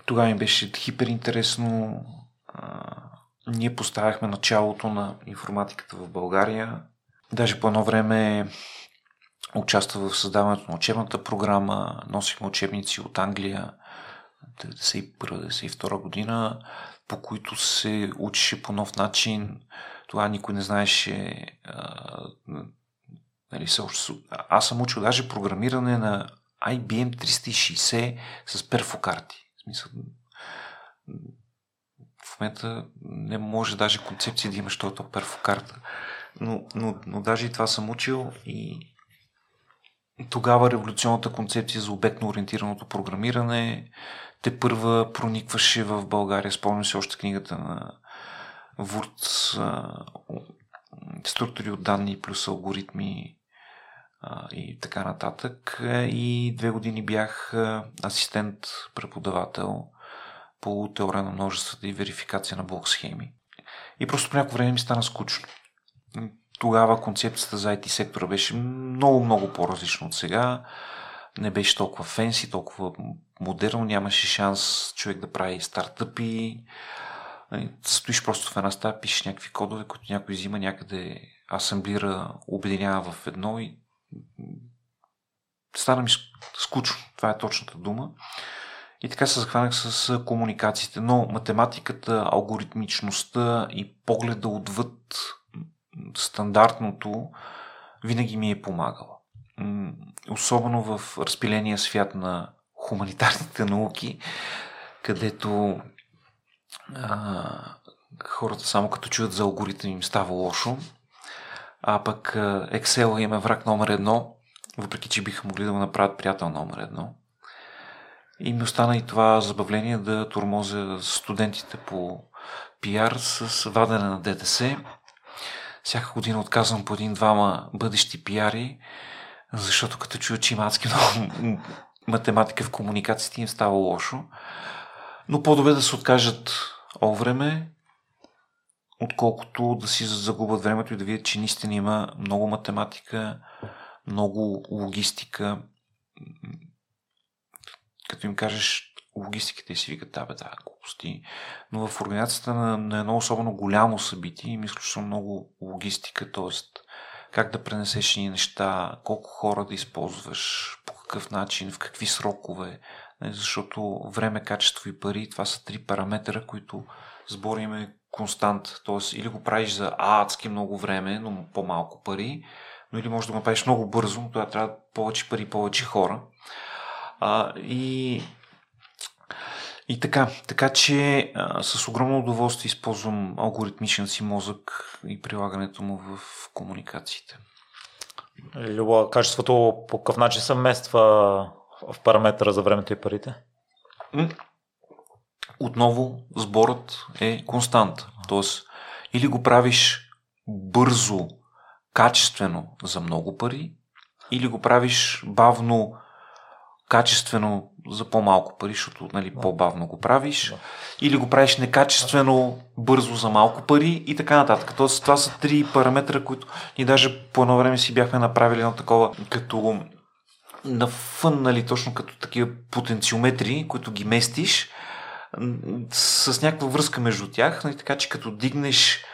Тогава ми беше хиперинтересно. Ние поставяхме началото на информатиката в България. Даже по едно време участва в създаването на учебната програма, носихме учебници от Англия 1991-1992 година, по които се учеше по нов начин. Това никой не знаеше. А, нали, аз съм учил даже програмиране на IBM 360 с перфокарти смисъл, в момента не може даже концепция да имаш този перфокарта. Но, но, но даже и това съм учил и тогава революционната концепция за обектно ориентираното програмиране те първа проникваше в България. Спомням се още книгата на Вурц структури от данни плюс алгоритми и така нататък. И две години бях асистент преподавател по теория на множествата и верификация на блок схеми. И просто по някакво време ми стана скучно. Тогава концепцията за IT сектора беше много, много по-различна от сега. Не беше толкова фенси, толкова модерно, нямаше шанс човек да прави стартъпи. Стоиш просто в една стая, пишеш някакви кодове, които някой взима някъде, асамблира, обединява в едно и стана ми скучно. Това е точната дума. И така се захванах с комуникациите. Но математиката, алгоритмичността и погледа отвъд стандартното винаги ми е помагала. Особено в разпиления свят на хуманитарните науки, където а, хората само като чуят за алгоритъм им става лошо, а пък Excel им е враг номер едно, въпреки че биха могли да го направят приятел номер едно. И ми остана и това забавление да тормозя студентите по пиар с вадене на ДДС. Всяка година отказвам по един-двама бъдещи пиари, защото като чуя, че има адски много математика в комуникацията им става лошо. Но по-добре да се откажат о време, отколкото да си загубят времето и да видят, че наистина има много математика, много логистика. Като им кажеш логистиката и си викат, да, бе, да, глупости. Но в организацията на, на едно особено голямо събитие има изключително много логистика, т.е. как да пренесеш ни неща, колко хора да използваш, по какъв начин, в какви срокове. Защото време, качество и пари, това са три параметъра, които сбориме констант. Т.е. или го правиш за адски много време, но по-малко пари, но или можеш да го направиш много бързо, но това трябва повече пари, повече хора. А, и и така, така че а, с огромно удоволствие използвам алгоритмичен си мозък и прилагането му в комуникациите. Люба, качеството по какъв начин се мества в параметъра за времето и парите? Отново сборът е констант. Тоест, или го правиш бързо, качествено за много пари, или го правиш бавно, качествено за по-малко пари, защото нали, да. по-бавно го правиш, да. или го правиш некачествено, бързо за малко пари и така нататък. Тоест, това са три параметра, които ни даже по едно време си бяхме направили едно такова, като на фън, нали, точно като такива потенциометри, които ги местиш, с някаква връзка между тях, нали, така че като дигнеш,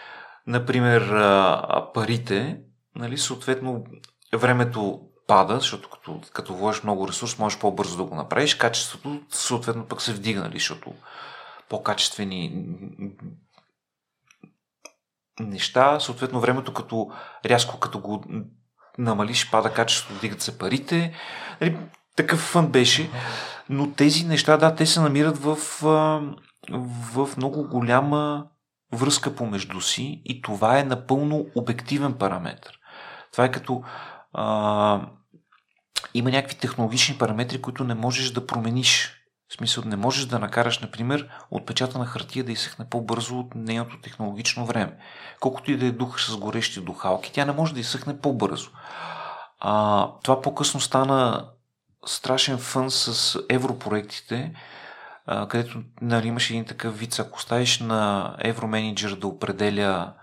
например, парите, нали, съответно времето пада, защото като, като вложиш много ресурс, можеш по-бързо да го направиш. Качеството съответно пък се вдига, нали, защото по-качествени неща, съответно времето като рязко като го намалиш, пада качеството, вдигат се парите. Нали, такъв фън беше, но тези неща, да, те се намират в, в много голяма връзка помежду си и това е напълно обективен параметр. Това е като а, има някакви технологични параметри, които не можеш да промениш. В смисъл, не можеш да накараш, например, отпечата на хартия да изсъхне по-бързо от нейното технологично време. Колкото и да е дух с горещи духалки, тя не може да изсъхне по-бързо. А, това по-късно стана страшен фън с европроектите, където нали, имаш един такъв вид, ако ставиш на евроменеджер да определя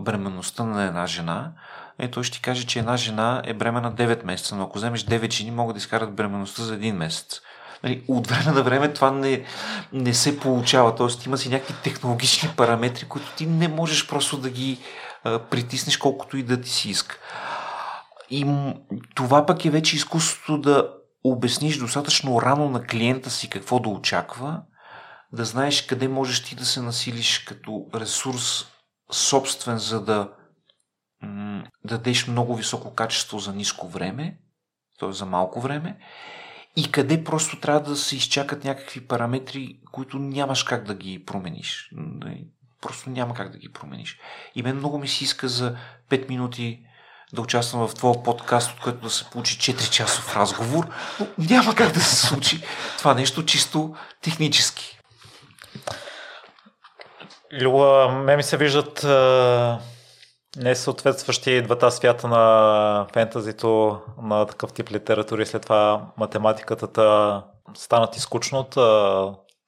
бременността на една жена, е, той ще ти каже, че една жена е бремена 9 месеца, но ако вземеш 9 жени, могат да изкарат бременността за един месец. Нали, от време на време това не, не се получава. Тоест има си някакви технологични параметри, които ти не можеш просто да ги а, притиснеш колкото и да ти си иска. И това пък е вече изкуството да обясниш достатъчно рано на клиента си какво да очаква, да знаеш къде можеш ти да се насилиш като ресурс собствен, за да м- дадеш много високо качество за ниско време, т.е. за малко време, и къде просто трябва да се изчакат някакви параметри, които нямаш как да ги промениш. Просто няма как да ги промениш. И мен много ми се иска за 5 минути да участвам в твоя подкаст, от който да се получи 4 часов разговор, но няма как да се случи това нещо чисто технически. Люла, ме ми се виждат не съответстващи двата свята на фентазито, на такъв тип литератури, след това математиката та станат и скучно от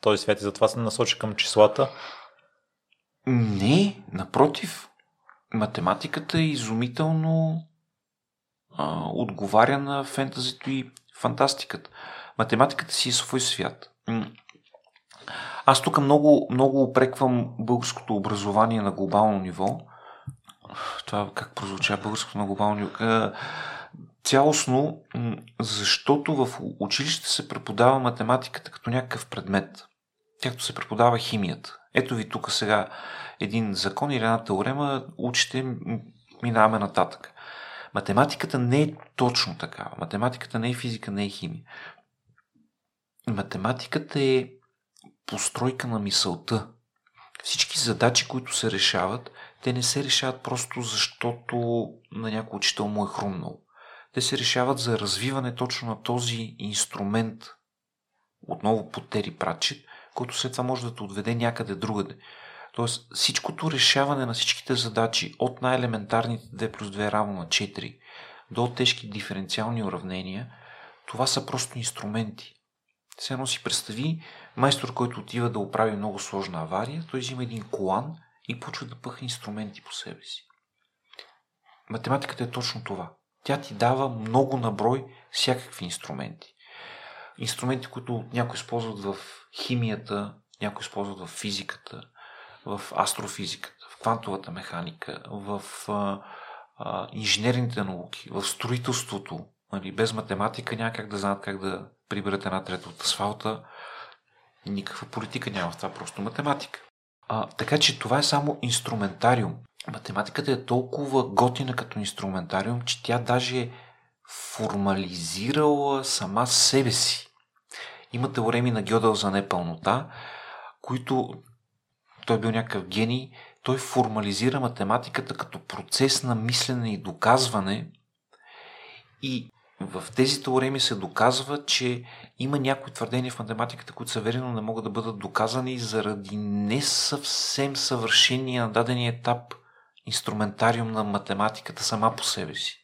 този свят и затова се насочи към числата? Не, напротив. Математиката е изумително а, отговаря на фентазито и фантастиката. Математиката си е свой свят. Аз тук много, много опреквам българското образование на глобално ниво. Това как прозвуча българското на глобално ниво? Цялостно, защото в училище се преподава математиката като някакъв предмет. Както се преподава химията. Ето ви тук сега един закон или една теорема, учите, минаваме нататък. Математиката не е точно такава. Математиката не е физика, не е химия. Математиката е постройка на мисълта. Всички задачи, които се решават, те не се решават просто защото на някой учител му е хрумнал. Те се решават за развиване точно на този инструмент, отново по Тери Пратчет, който след това може да те отведе някъде другаде. Тоест всичкото решаване на всичките задачи от най-елементарните 2 плюс 2 равно на 4 до тежки диференциални уравнения, това са просто инструменти. Все едно си представи майстор, който отива да оправи много сложна авария, той взима един колан и почва да пъха инструменти по себе си. Математиката е точно това. Тя ти дава много наброй всякакви инструменти. Инструменти, които някои използват в химията, някои използват в физиката, в астрофизиката, в квантовата механика, в а, а, инженерните науки, в строителството. Нали, без математика няма как да знаят как да приберат една трета от асфалта. Никаква политика няма в това, просто математика. А, така че това е само инструментариум. Математиката е толкова готина като инструментариум, че тя даже е формализирала сама себе си. Има теореми на Гьодел за непълнота, които той бил някакъв гений, той формализира математиката като процес на мислене и доказване и в тези теореми се доказва, че има някои твърдения в математиката, които са верни, но не могат да бъдат доказани заради не съвсем съвършения на дадения етап инструментариум на математиката сама по себе си.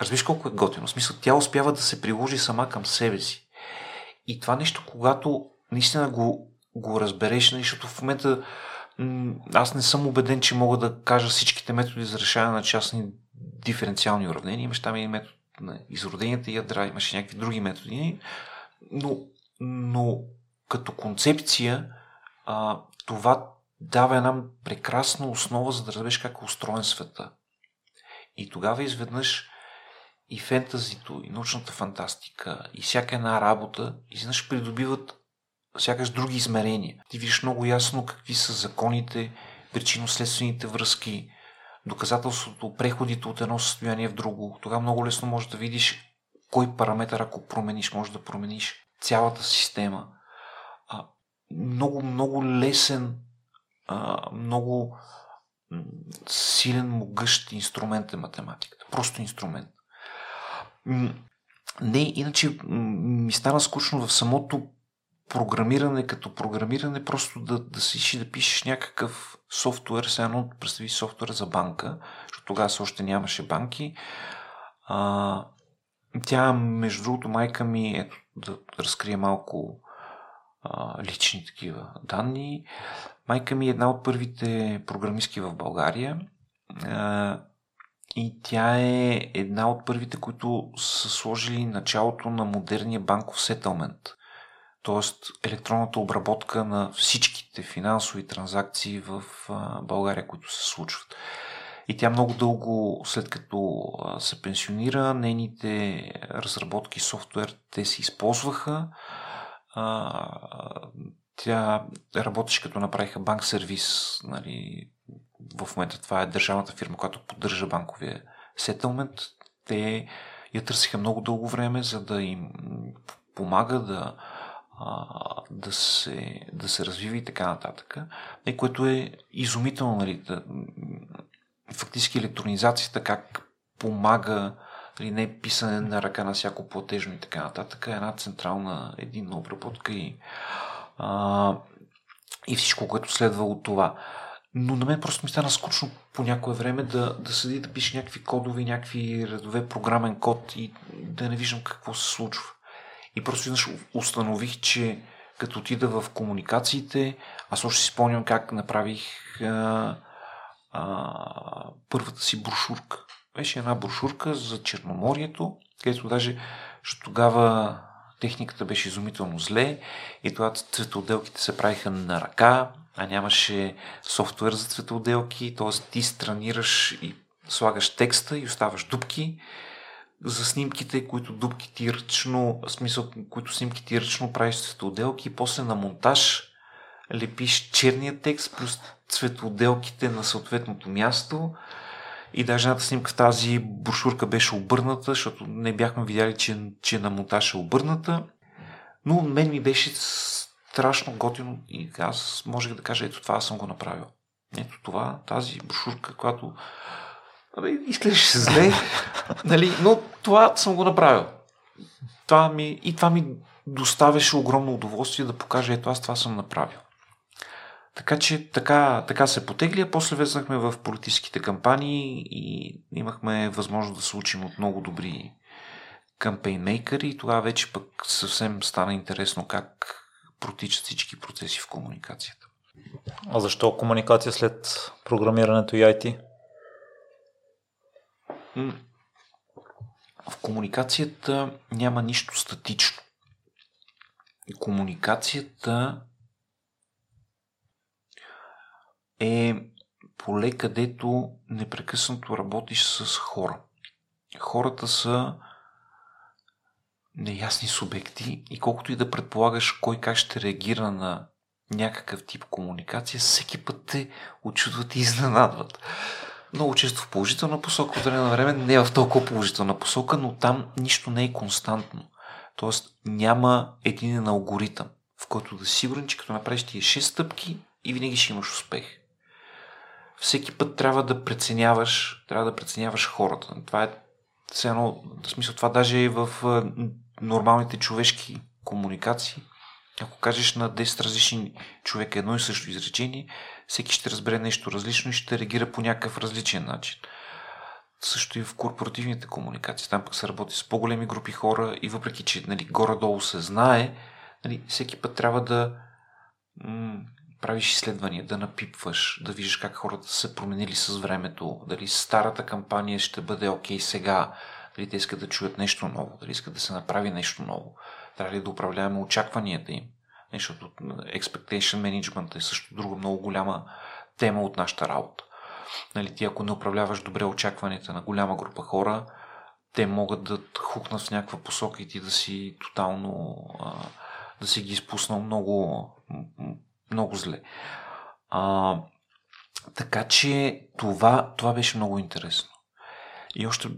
Разбираш колко е готино. В смисъл, тя успява да се приложи сама към себе си. И това нещо, когато наистина го, го разбереш, защото в момента аз не съм убеден, че мога да кажа всичките методи за решаване на частни диференциални уравнения. Имаш там и метод на изродените ядра, имаше някакви други методи, но, но като концепция а, това дава една прекрасна основа, за да разбереш как е устроен света. И тогава изведнъж и фентазито, и научната фантастика, и всяка една работа изведнъж придобиват сякаш други измерения. Ти виждаш много ясно какви са законите, причинно-следствените връзки, доказателството, преходите от едно състояние в друго. Тогава много лесно можеш да видиш кой параметър, ако промениш, може да промениш цялата система. А, много, много лесен, а, много силен, могъщ инструмент е математиката. Просто инструмент. Не, иначе ми стана скучно в самото програмиране като програмиране, просто да, да си да пишеш някакъв софтуер, все едно представи софтуер за банка, защото тогава се още нямаше банки. А, тя, между другото, майка ми, ето да разкрия малко а, лични такива данни. Майка ми е една от първите програмистки в България. А, и тя е една от първите, които са сложили началото на модерния банков сетълмент т.е. електронната обработка на всичките финансови транзакции в България, които се случват. И тя много дълго, след като се пенсионира, нейните разработки софтуер, те се използваха. Тя работеше като направиха банк сервис. Нали, в момента това е държавната фирма, която поддържа банковия сетълмент. Те я търсиха много дълго време, за да им помага да да, се, да се развива и така нататък. И което е изумително, нали, да, фактически електронизацията как помага нали, не писане на ръка на всяко платежно и така нататък, една централна единна обработка и, а, и всичко, което следва от това. Но на мен просто ми стана скучно по някое време да, да седи да пише някакви кодове, някакви редове програмен код и да не виждам какво се случва. И просто веднъж установих, че като отида в комуникациите, аз още си спомням как направих а, а, първата си брошурка. Беше една брошурка за Черноморието, където даже тогава техниката беше изумително зле и тогава цветоотделките се правиха на ръка, а нямаше софтуер за цветоотделки, т.е. ти странираш и слагаш текста и оставаш дупки за снимките, които дупки ти ръчно, в смисъл, които снимки ти ръчно правиш цветоотделки и после на монтаж лепиш черния текст плюс цветоотделките на съответното място и даже едната снимка в тази брошурка беше обърната, защото не бяхме видяли, че, че на монтаж е обърната. Но мен ми беше страшно готино и аз можех да кажа, ето това съм го направил. Ето това, тази брошурка, която изглеждаше зле, нали, но това съм го направил. Това ми, и това ми доставяше огромно удоволствие да покажа, ето аз това съм направил. Така че така, така се потегли, после влезнахме в политическите кампании и имахме възможност да се учим от много добри кампейнмейкъри и тогава вече пък съвсем стана интересно как протичат всички процеси в комуникацията. А защо комуникация след програмирането и IT? В комуникацията няма нищо статично. Комуникацията е поле, където непрекъснато работиш с хора. Хората са неясни субекти и колкото и да предполагаш кой как ще реагира на някакъв тип комуникация, всеки път те очудват и изненадват. Много често в положителна посока, от време на време не в толкова положителна посока, но там нищо не е константно. Тоест няма един алгоритъм, в който да си сигурен, че като направиш тия 6 стъпки и винаги ще имаш успех всеки път трябва да преценяваш, трябва да преценяваш хората. Това е все едно, в смисъл това даже е в нормалните човешки комуникации. Ако кажеш на 10 различни човека едно и също изречение, всеки ще разбере нещо различно и ще реагира по някакъв различен начин. Също и в корпоративните комуникации. Там пък се работи с по-големи групи хора и въпреки, че нали, горе-долу се знае, нали, всеки път трябва да м- правиш изследвания, да напипваш, да виждаш как хората са променили с времето, дали старата кампания ще бъде окей okay сега, дали те искат да чуят нещо ново, дали искат да се направи нещо ново, трябва ли да управляваме очакванията им. Защото expectation management е също друга много голяма тема от нашата работа. Нали, ти ако не управляваш добре очакванията на голяма група хора, те могат да хукнат в някаква посока и ти да си тотално да си ги изпуснал много много зле. А, така че това, това беше много интересно. И още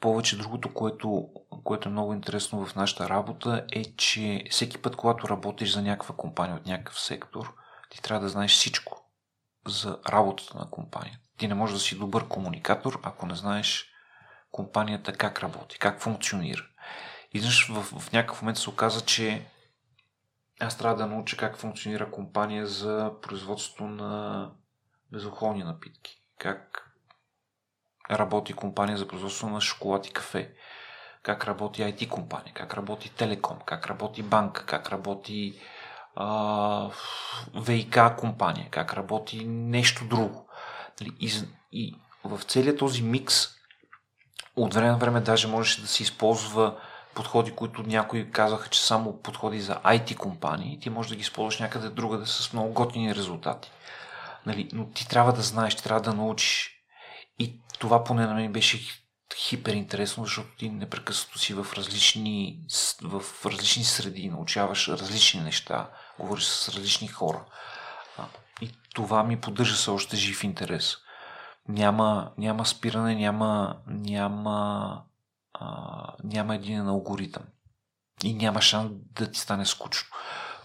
повече другото, което, което е много интересно в нашата работа е, че всеки път, когато работиш за някаква компания от някакъв сектор, ти трябва да знаеш всичко за работата на компанията. Ти не можеш да си добър комуникатор, ако не знаеш компанията как работи, как функционира. И в, в някакъв момент се оказа, че аз трябва да науча как функционира компания за производство на безалкохолни напитки. Как работи компания за производство на шоколад и кафе. Как работи IT компания, как работи телеком, как работи банка, как работи а, ВИК компания, как работи нещо друго. Нали, и, и в целият този микс от време на време даже можеше да се използва подходи, които някои казаха, че само подходи за IT компании, ти можеш да ги използваш някъде другаде с много готини резултати. Нали, но ти трябва да знаеш, ти трябва да научиш. И това поне на мен беше хипер интересно, защото ти непрекъснато си в различни, в различни среди, научаваш различни неща, говориш с различни хора. И това ми поддържа се още жив интерес. Няма, няма спиране, няма, няма а, няма един алгоритъм. И няма шанс да ти стане скучно.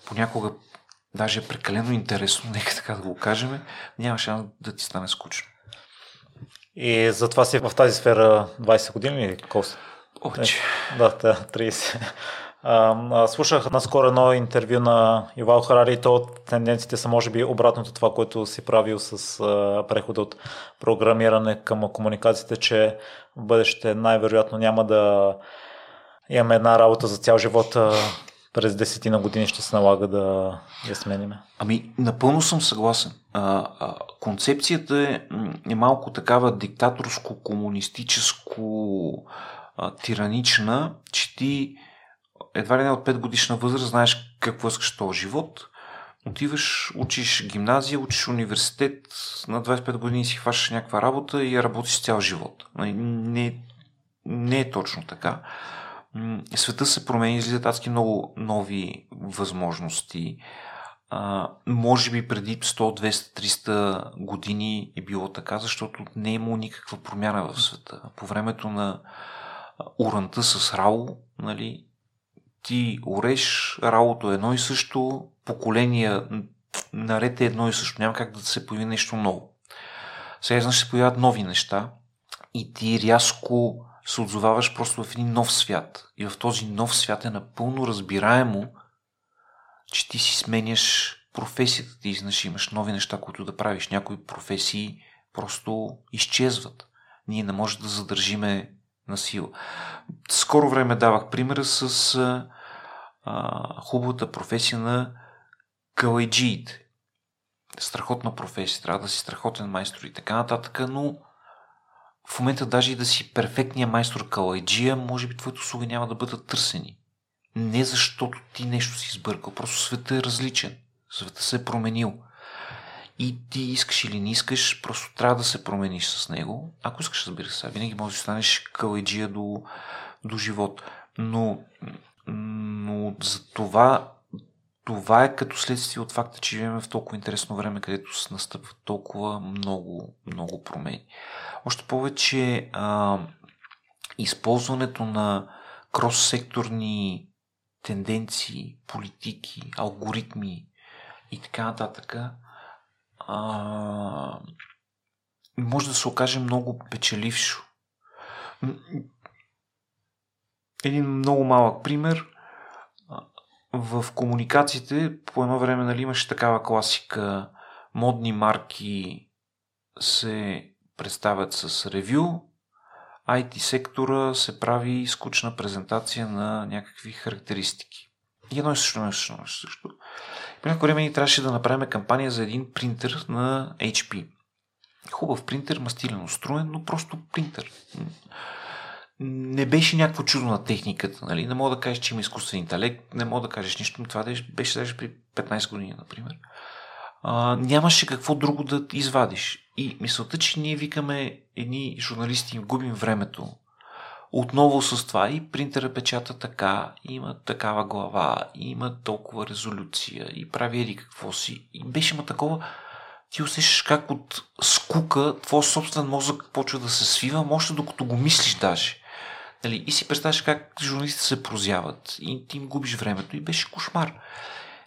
Понякога, даже е прекалено интересно, нека така да го кажем, няма шанс да ти стане скучно. И затова си в тази сфера 20 години или колко Оче. Да, 30. А, слушах наскоро едно интервю на Ивал Харари и то тенденциите са може би обратното това, което си правил с а, прехода от програмиране към комуникациите, че в бъдеще най-вероятно няма да имаме една работа за цял живот, през десетина години ще се налага да я смениме. Ами, напълно съм съгласен. А, а, концепцията е, е малко такава диктаторско-комунистическо тиранична, че ти едва ли не от 5 годишна възраст знаеш какво искаш този живот. Отиваш, учиш гимназия, учиш университет, на 25 години си хващаш някаква работа и работиш цял живот. Нали, не, не е точно така. Света се промени, излизат адски много нови възможности. А, може би преди 100, 200, 300 години е било така, защото не е имало никаква промяна в света. По времето на уранта с Рао, нали, ти ореш, Раото е едно и също, поколения наред е едно и също, няма как да се появи нещо ново. Сега знаеш, се появяват нови неща и ти рязко се отзоваваш просто в един нов свят. И в този нов свят е напълно разбираемо, че ти си сменяш професията ти, знаеш, имаш нови неща, които да правиш. Някои професии просто изчезват. Ние не може да задържиме на сила. Скоро време давах примера с а, хубавата професия на калайджиите. Страхотна професия, трябва да си страхотен майстор и така нататък, но в момента даже и да си перфектния майстор калайджия, може би твоите услуги няма да бъдат търсени. Не защото ти нещо си сбъркал, просто света е различен. Света се е променил. И ти искаш или не искаш, просто трябва да се промениш с него. Ако искаш, разбира се, винаги можеш да станеш калайджия до, до живот. Но, но за това това е като следствие от факта, че живеем в толкова интересно време, където се настъпват толкова много, много промени. Още повече а, използването на крос-секторни тенденции, политики, алгоритми и така нататък а, може да се окаже много печелившо. Един много малък пример. В комуникациите по едно време нали, имаше такава класика модни марки се представят с ревю, IT сектора се прави скучна презентация на някакви характеристики. И едно и също, едно и също, едно и също. По някакво време ни трябваше да направим кампания за един принтер на HP. Хубав принтер, мастилено струен, но просто принтер. Не беше някакво чудо на техниката, нали? Не мога да кажеш, че има изкуствен интелект, не мога да кажеш нищо, но това беше даже при 15 години, например. А, нямаше какво друго да извадиш. И мисълта, че ние викаме едни журналисти, им губим времето, отново с това и принтера печата така, има такава глава, има толкова резолюция и прави еди какво си. И беше има такова, ти усещаш как от скука твой собствен мозък почва да се свива, може докато го мислиш даже. Нали? И си представяш как журналистите се прозяват и ти им губиш времето и беше кошмар.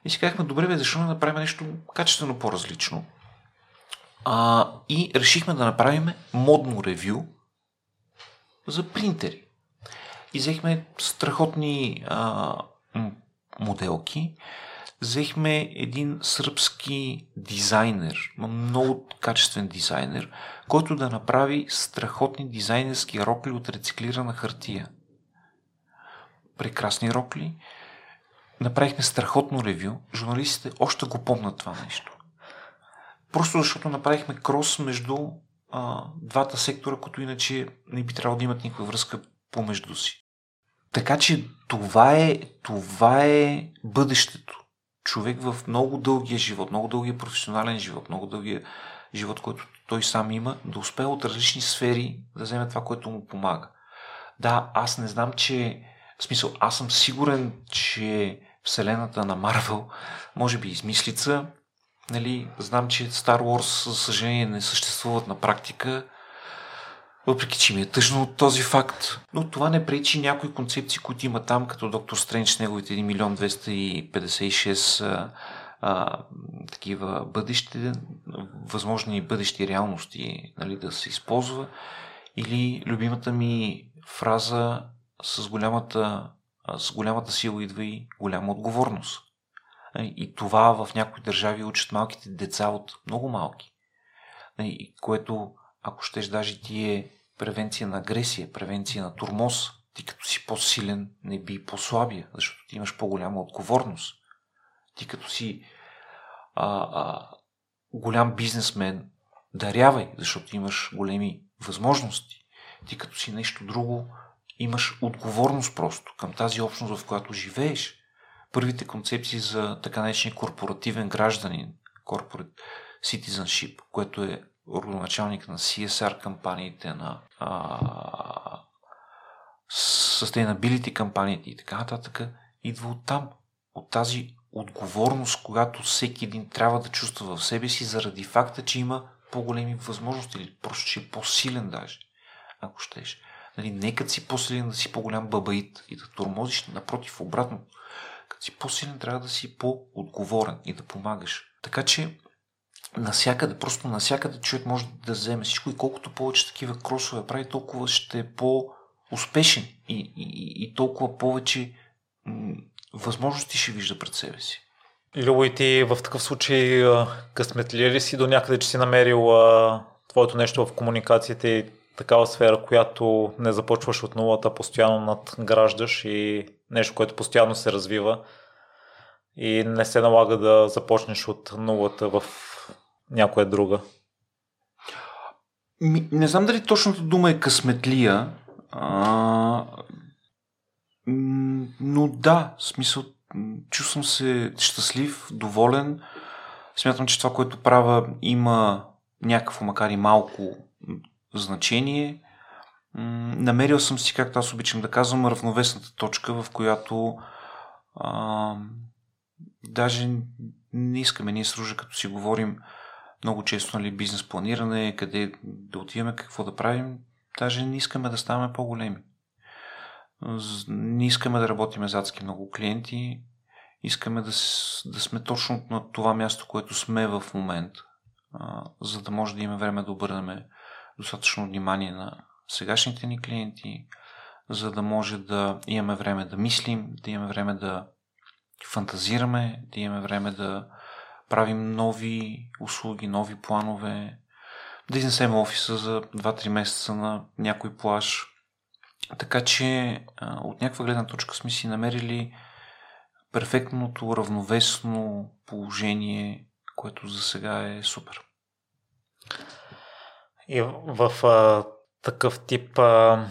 И си казахме, добре бе, защо не направим нещо качествено по-различно? А, и решихме да направим модно ревю за принтери. И взехме страхотни а, моделки. Взехме един сръбски дизайнер, много качествен дизайнер, който да направи страхотни дизайнерски рокли от рециклирана хартия. Прекрасни рокли. Направихме страхотно ревю. Журналистите още го помнят това нещо. Просто защото направихме крос между а, двата сектора, които иначе не би трябвало да имат никаква връзка помежду си. Така че това е, това е бъдещето. Човек в много дългия живот, много дългия професионален живот, много дългия живот, който той сам има, да успее от различни сфери да вземе това, което му помага. Да, аз не знам, че... В смисъл, аз съм сигурен, че вселената на Марвел може би измислица, Нали, знам, че Star Wars, за съжаление, не съществуват на практика, въпреки че ми е тъжно от този факт. Но това не пречи някои концепции, които има там, като Доктор Стрендж неговите 1 милион 256 а, а, такива бъдещи, възможни бъдещи реалности нали, да се използва. Или любимата ми фраза с голямата с голямата сила идва и голяма отговорност. И това в някои държави учат малките деца от много малки. Което, ако щеш, даже ти е превенция на агресия, превенция на турмоз. Ти като си по-силен, не би по-слабия, защото ти имаш по-голяма отговорност. Ти като си а, а, голям бизнесмен, дарявай, защото имаш големи възможности. Ти като си нещо друго, имаш отговорност просто към тази общност, в която живееш. Първите концепции за така наречения корпоративен гражданин, corporate citizenship, което е родоначалник на CSR кампаниите, на а, sustainability кампаниите и така нататък, идва от там. От тази отговорност, когато всеки един трябва да чувства в себе си заради факта, че има по-големи възможности или просто, че е по-силен даже, ако щеш. Нали, не си по-силен да си по-голям бабаит и да тормозиш, напротив, обратно. Като си по-силен трябва да си по-отговорен и да помагаш. Така че насякъде, просто насякъде човек може да вземе всичко и колкото повече такива кросове прави, толкова ще е по-успешен и, и, и толкова повече възможности ще вижда пред себе си. Любо, и ти в такъв случай късметли ли си до някъде, че си намерил а, твоето нещо в комуникацията и такава сфера, която не започваш от нулата, постоянно надграждаш и нещо, което постоянно се развива и не се налага да започнеш от нулата в някоя друга? Ми, не знам дали точната дума е късметлия, а, но да, смисъл, чувствам се щастлив, доволен. Смятам, че това, което правя, има някакво, макар и малко значение. Намерил съм си, както аз обичам да казвам, равновесната точка, в която а, даже не искаме ние с Ружа, като си говорим много често нали, бизнес планиране, къде да отиваме, какво да правим, даже не искаме да ставаме по-големи. Не искаме да работим с адски много клиенти, искаме да, да сме точно на това място, което сме в момента, за да може да имаме време да обърнем достатъчно внимание на сегашните ни клиенти, за да може да имаме време да мислим, да имаме време да фантазираме, да имаме време да правим нови услуги, нови планове, да изнесем офиса за 2-3 месеца на някой плаж. Така че от някаква гледна точка сме си намерили перфектното, равновесно положение, което за сега е супер. И в а, такъв тип а,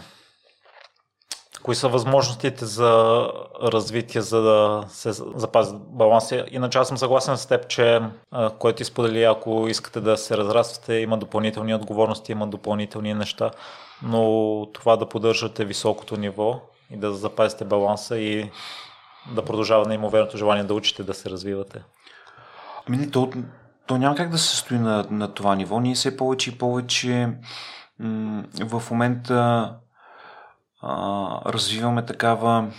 Кои са възможностите за развитие, за да се запази баланса? Иначе аз съм съгласен с теб, че който ти сподели, ако искате да се разраствате, има допълнителни отговорности, има допълнителни неща, но това да поддържате високото ниво и да запазите баланса и да продължава неимоверното желание да учите, да се развивате. Ами, то, то няма как да се стои на, на това ниво. Ние все повече и повече м- в момента а, развиваме такава,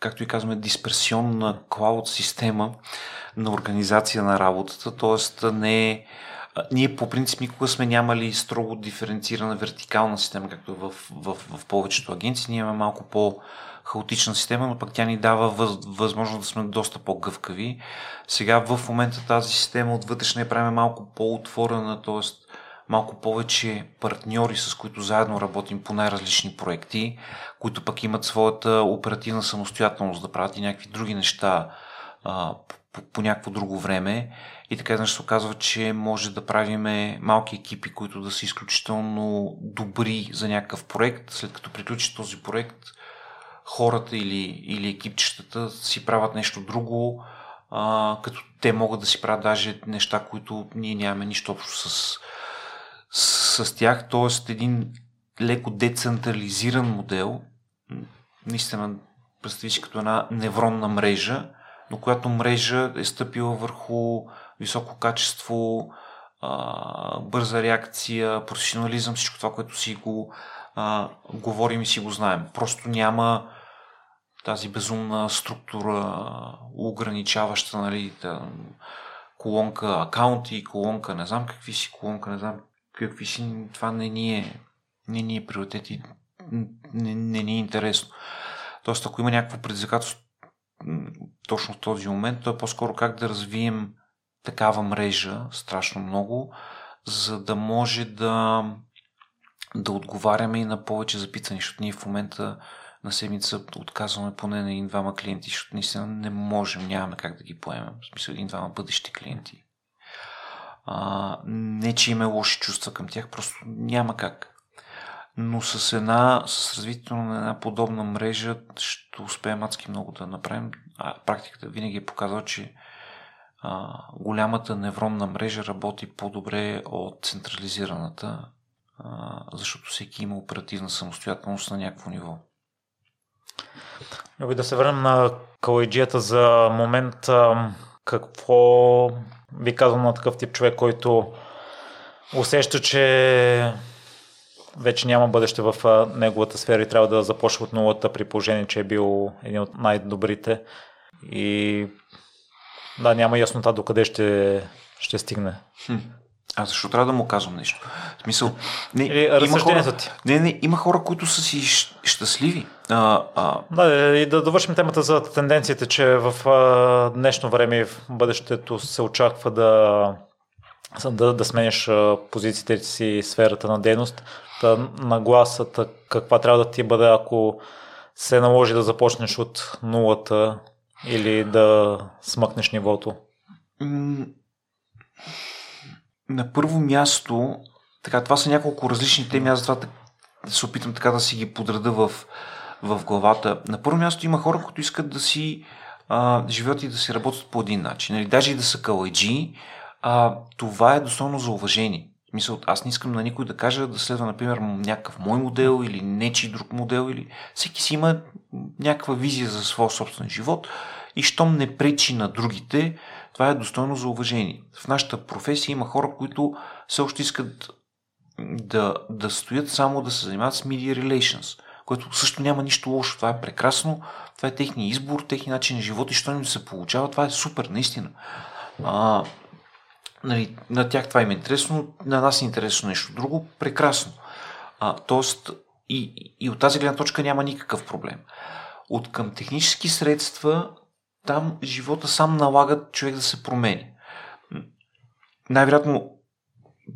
както и казваме, дисперсионна клауд система на организация на работата, т.е. не е ние по принцип никога сме нямали строго диференцирана вертикална система, както в, в, в повечето агенции. Ние имаме малко по хаотична система, но пък тя ни дава въз, възможност да сме доста по-гъвкави. Сега в момента тази система отвътре ще не правим малко по-отворена, т.е малко повече партньори, с които заедно работим по най-различни проекти, които пък имат своята оперативна самостоятелност да правят и някакви други неща а, по, по някакво друго време. И така еднъж се оказва, че може да правим малки екипи, които да са изключително добри за някакъв проект. След като приключи този проект, хората или, или екипчетата си правят нещо друго, а, като те могат да си правят даже неща, които ние нямаме нищо общо с с, с тях, т.е. един леко децентрализиран модел, наистина представи си като една невронна мрежа, но която мрежа е стъпила върху високо качество, а, бърза реакция, професионализъм, всичко това, което си го а, говорим и си го знаем. Просто няма тази безумна структура, ограничаваща, нали, колонка акаунти, колонка не знам какви си, колонка не знам какви си, това не ни е, не ни е приоритет и не, не ни е интересно. Тоест, ако има някакво предизвикателство точно в този момент, то е по-скоро как да развием такава мрежа, страшно много, за да може да, да отговаряме и на повече запитани, защото ние в момента на седмица отказваме поне на един-двама клиенти, защото наистина не можем, нямаме как да ги поемем. В смисъл един-двама бъдещи клиенти. А, не, че има лоши чувства към тях, просто няма как. Но с една, с развитието на една подобна мрежа ще успеем адски много да направим. А практиката винаги е показала, че а, голямата невронна мрежа работи по-добре от централизираната, а, защото всеки има оперативна самостоятелност на някакво ниво. Люби да се върнем на калайджията за момент. Какво би казал на такъв тип човек, който усеща, че вече няма бъдеще в неговата сфера и трябва да започне от нулата при положение, че е бил един от най-добрите и да, няма яснота докъде ще, ще стигне. Хм. А защо трябва да му казвам нещо? В смисъл, не, Или, има хора, ти. Не, не, има хора, които са си щастливи. А, а... Да, и да довършим темата за тенденциите, че в а, днешно време и в бъдещето се очаква да, да, да сменяш позициите си сферата на дейност. Та, нагласата каква трябва да ти бъде, ако се наложи да започнеш от нулата или да смъкнеш нивото? На първо място, така, това са няколко различни теми, аз затова да се опитам така да си ги подреда в, в главата. На първо място има хора, които искат да си а, живеят и да си работят по един начин. Нали, даже и да са калайджи, а, това е достойно за уважение. Мисъл, аз не искам на никой да кажа да следва, например, някакъв мой модел или нечи друг модел, или всеки си има някаква визия за своя собствен живот и щом не пречи на другите, това е достойно за уважение. В нашата професия има хора, които все още искат да, да стоят само да се занимават с media relations, което също няма нищо лошо. Това е прекрасно, това е техния избор, техния начин на живот и що им се получава, това е супер, наистина. А, нали, на тях това им е интересно, на нас е интересно нещо друго, прекрасно. А, тоест, и, и от тази гледна точка няма никакъв проблем. От към технически средства там живота сам налага човек да се промени. Най-вероятно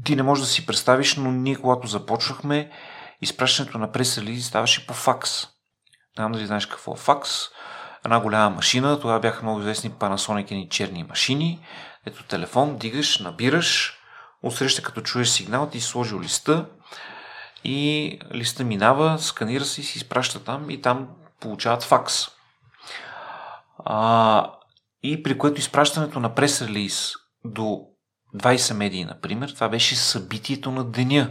ти не можеш да си представиш, но ние когато започвахме, изпращането на прес ставаше по факс. Не знам дали знаеш какво е факс. Една голяма машина, тогава бяха много известни Panasonic и черни машини. Ето телефон, дигаш, набираш, отсреща като чуеш сигнал, ти сложил листа и листа минава, сканира се и си изпраща там и там получават факс. А, и при което изпращането на прес-релиз до 20 медии, например, това беше събитието на деня.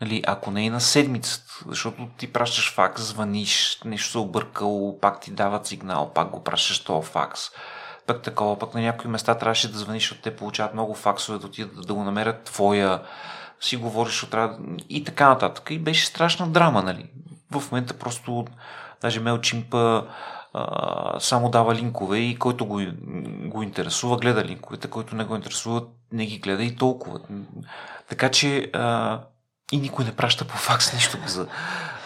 Нали, ако не и на седмицата, защото ти пращаш факс, звъниш, нещо се объркало, пак ти дават сигнал, пак го пращаш този факс. Пък такова, пък на някои места трябваше да звъниш, защото те получават много факсове, да отидат да го намерят твоя, си говориш от и така нататък. И беше страшна драма, нали. В момента просто, даже MailChimp само дава линкове и който го, го интересува, гледа линковете, който не го интересува, не ги гледа и толкова. Така че а, и никой не праща по факс нищо за,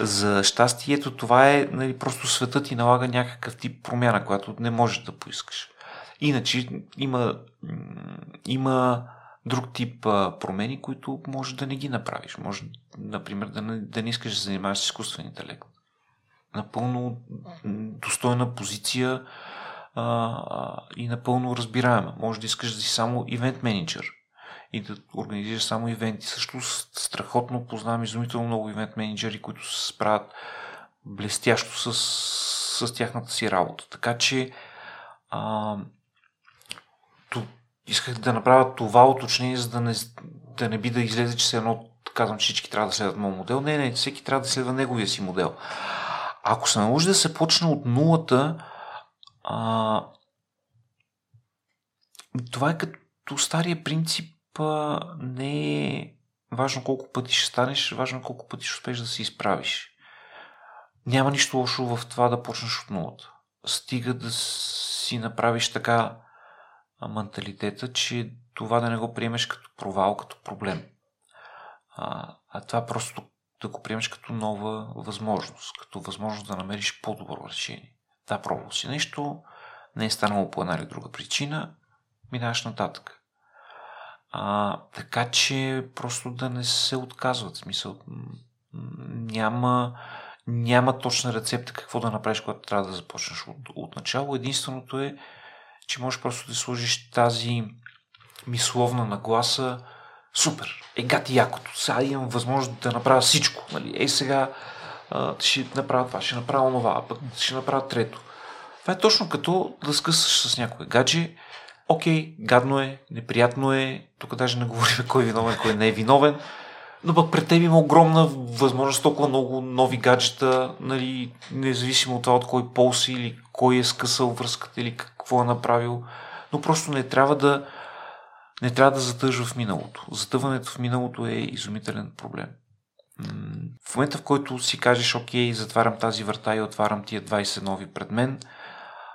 за щастие. Ето това е нали, просто светът ти налага някакъв тип промяна, която не можеш да поискаш. Иначе има, има друг тип а, промени, които може да не ги направиш. Може, например, да не, да не искаш да занимаваш с изкуствен интелект напълно достойна позиция а, и напълно разбираема. Може да искаш да си само ивент менеджер и да организираш само ивенти. Също страхотно познавам изумително много ивент менеджери, които се справят блестящо с, с тяхната си работа. Така че а, то, исках да направя това уточнение, за да не, да не би да излезе, че се едно казвам, че всички трябва да следват моят модел. Не, не, всеки трябва да следва неговия си модел. Ако се наложи да се почне от нулата, а, това е като стария принцип а, не е важно колко пъти ще станеш, важно колко пъти ще успееш да се изправиш. Няма нищо лошо в това да почнеш от нулата. Стига да си направиш така менталитета, че това да не го приемеш като провал, като проблем. А, а това просто да го приемеш като нова възможност, като възможност да намериш по-добро решение. Да, пробвал си нещо, не е станало по една или друга причина, минаваш нататък. А, така че просто да не се отказват. Смисъл, няма, няма точна рецепта какво да направиш, когато трябва да започнеш от, от начало. Единственото е, че можеш просто да сложиш тази мисловна нагласа супер, е гати якото, сега имам възможност да направя всичко. Нали? Ей сега а, ще направя това, ще направя това, а пък ще направя трето. Това е точно като да скъсаш с някой гадже. Окей, гадно е, неприятно е, тук даже не говорим кой е виновен, кой не е виновен, но пък пред теб има огромна възможност, толкова много нови гаджета, нали, независимо от това от кой пол си или кой е скъсал връзката или какво е направил. Но просто не трябва да, не трябва да затъжва в миналото. Затъването в миналото е изумителен проблем. В момента, в който си кажеш, окей, затварям тази врата и отварям тия 20 нови пред мен,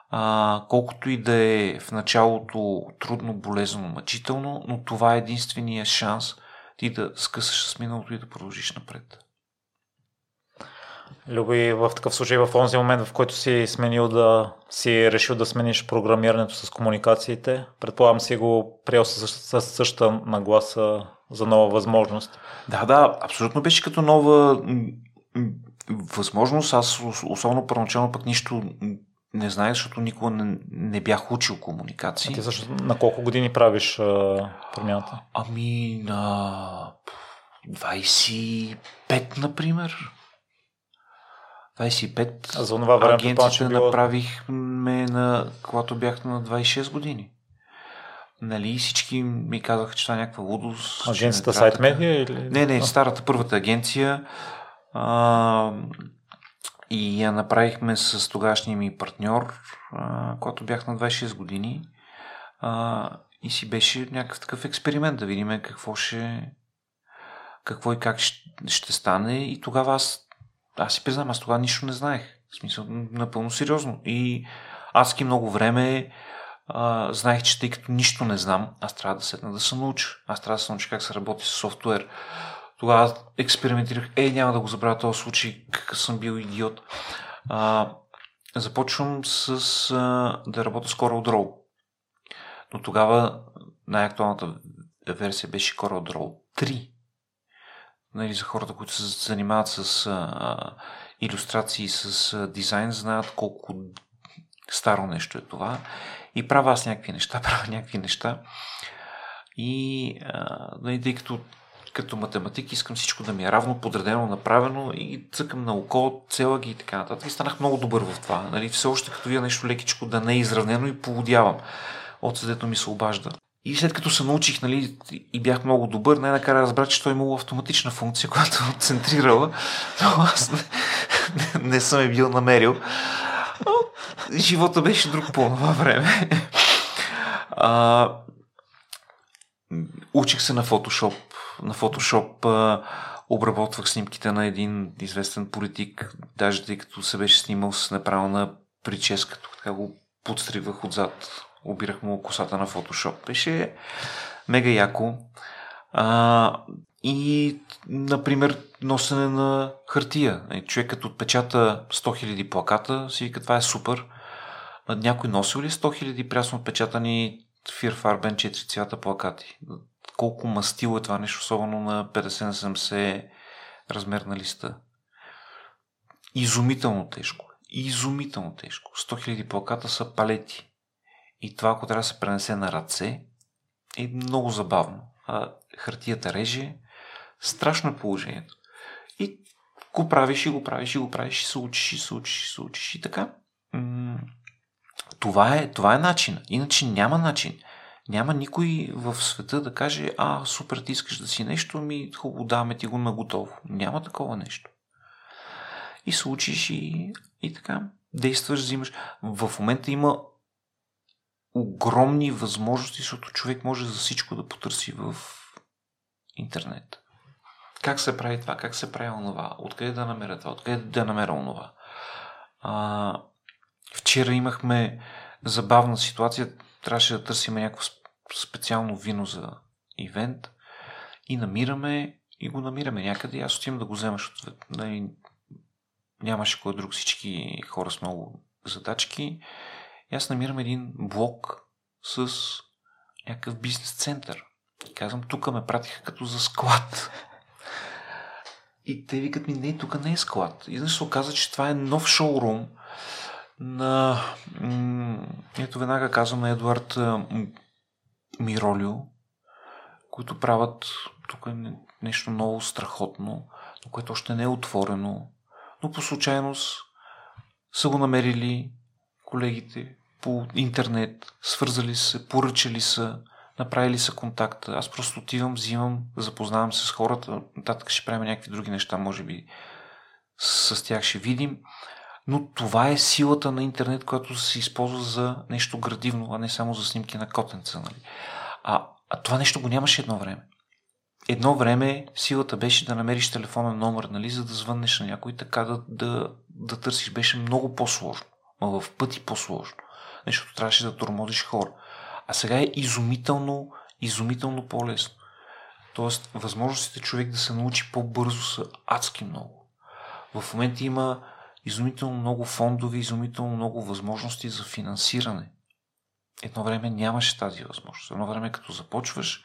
а, колкото и да е в началото трудно, болезнено, мъчително, но това е единствения шанс ти да скъсаш с миналото и да продължиш напред. Люби, в такъв случай, в този момент, в който си сменил да си решил да смениш програмирането с комуникациите, предполагам си го приел с, с същата нагласа за нова възможност. Да, да, абсолютно беше като нова възможност. Аз особено първоначално пък нищо не знаех, защото никога не, не бях учил комуникации. А ти също на колко години правиш а, промяната? Ами на 25, например. 25. А за това време агенцията било... направихме на, когато бях на 26 години. Нали, всички ми казаха, че това е някаква лудост. Агенцията Сайт Медиа или? Не, не, старата първата агенция. А, и я направихме с тогашния ми партньор, а, когато бях на 26 години. А, и си беше някакъв такъв експеримент да видим какво ще какво и как ще, ще стане. И тогава аз аз си признам, аз тогава нищо не знаех. В смисъл, напълно сериозно. И аз ки много време а, знаех, че тъй като нищо не знам, аз трябва да седна да се науча. Аз трябва да се науча как се работи с софтуер. Тогава експериментирах, е, няма да го забравя този случай, какъв съм бил идиот. А, започвам с а, да работя с CorelDRAW. Но тогава най-актуалната версия беше CorelDRAW 3 нали, за хората, които се занимават с а, иллюстрации, с а, дизайн, знаят колко старо нещо е това. И правя аз някакви неща, правя някакви неща. И а, нали, тъй като като математик искам всичко да ми е равно, подредено, направено и цъкам на око, цела ги и така нататък. И станах много добър в това. Нали, все още като вия нещо лекичко да не е изравнено и поводявам. От съдето ми се обажда. И след като се научих нали, и бях много добър, най-накрая разбрах, че той е имало автоматична функция, която центрирала, но аз не, не, не съм е бил намерил. Живота беше друг по това време. А, учих се на Photoshop. На Photoshop а, обработвах снимките на един известен политик, даже тъй като се беше снимал с неправилна прическа, така го подстривах отзад обирах му косата на Photoshop. Беше мега яко. А, и, например, носене на хартия. Е, човекът отпечата 100 000 плаката, си вика, това е супер. Някой носил ли 100 000 прясно отпечатани Фирфарбен 4 цвята плакати? Колко мастило е това нещо, особено на 50 на 70 размер на листа? Изумително тежко. Изумително тежко. 100 000 плаката са палети. И това, ако трябва да се пренесе на ръце, е много забавно. А, хартията реже, страшно е положението. И го правиш и го правиш и го правиш и се учиш и се учиш и се учиш и така. Това е, това е начин. Иначе няма начин. Няма никой в света да каже, а, супер, ти искаш да си нещо, ми хубаво, даваме ти го на готово. Няма такова нещо. И се учиш и, и така. Действаш, взимаш. В момента има огромни възможности, защото човек може за всичко да потърси в интернет. Как се прави това? Как се прави онова? Откъде да намеря това? Откъде да намеря онова? А, вчера имахме забавна ситуация. Трябваше да търсим някакво специално вино за ивент и намираме и го намираме някъде. Аз отивам да го взема, защото нямаше кой друг, всички хора с много задачки. И аз намирам един блок с някакъв бизнес център. И казвам, тук ме пратиха като за склад. И те викат ми, не, тук не е склад. И се оказа, че това е нов шоурум на... Ето веднага казвам на Едуард Миролио, които правят тук е нещо много страхотно, но което още не е отворено, но по случайност са го намерили колегите по интернет, свързали се, поръчали са, направили са контакта. Аз просто отивам, взимам, запознавам се с хората, нататък ще правим някакви други неща, може би с тях ще видим. Но това е силата на интернет, която се използва за нещо градивно, а не само за снимки на котенца. Нали? А, а това нещо го нямаше едно време. Едно време силата беше да намериш телефонен номер, нали, за да звъннеш на някой, така да, да, да търсиш. Беше много по-сложно. Ма в пъти по-сложно. Защото трябваше да тормозиш хора. А сега е изумително, изумително по-лесно. Тоест, възможностите човек да се научи по-бързо са адски много. В момента има изумително много фондове, изумително много възможности за финансиране. Едно време нямаше тази възможност. Едно време, като започваш,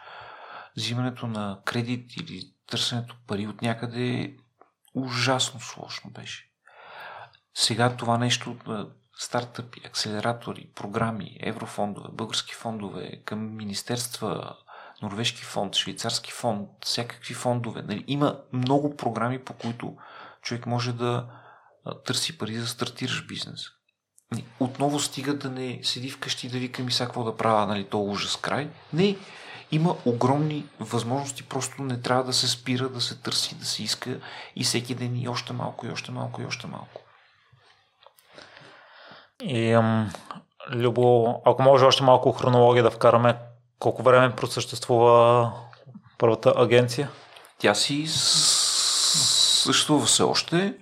взимането на кредит или търсенето пари от някъде ужасно сложно беше. Сега това нещо, стартъпи, акселератори, програми, еврофондове, български фондове, към министерства, норвежки фонд, швейцарски фонд, всякакви фондове. Нали, има много програми, по които човек може да търси пари да стартираш бизнес. Отново стига да не седи вкъщи да вика ми сега какво да правя, нали, то ужас край. Не, има огромни възможности, просто не трябва да се спира, да се търси, да се иска и всеки ден и още малко, и още малко, и още малко. И, ам, Любо, ако може още малко хронология да вкараме, колко време просъществува първата агенция? Тя си съществува все още.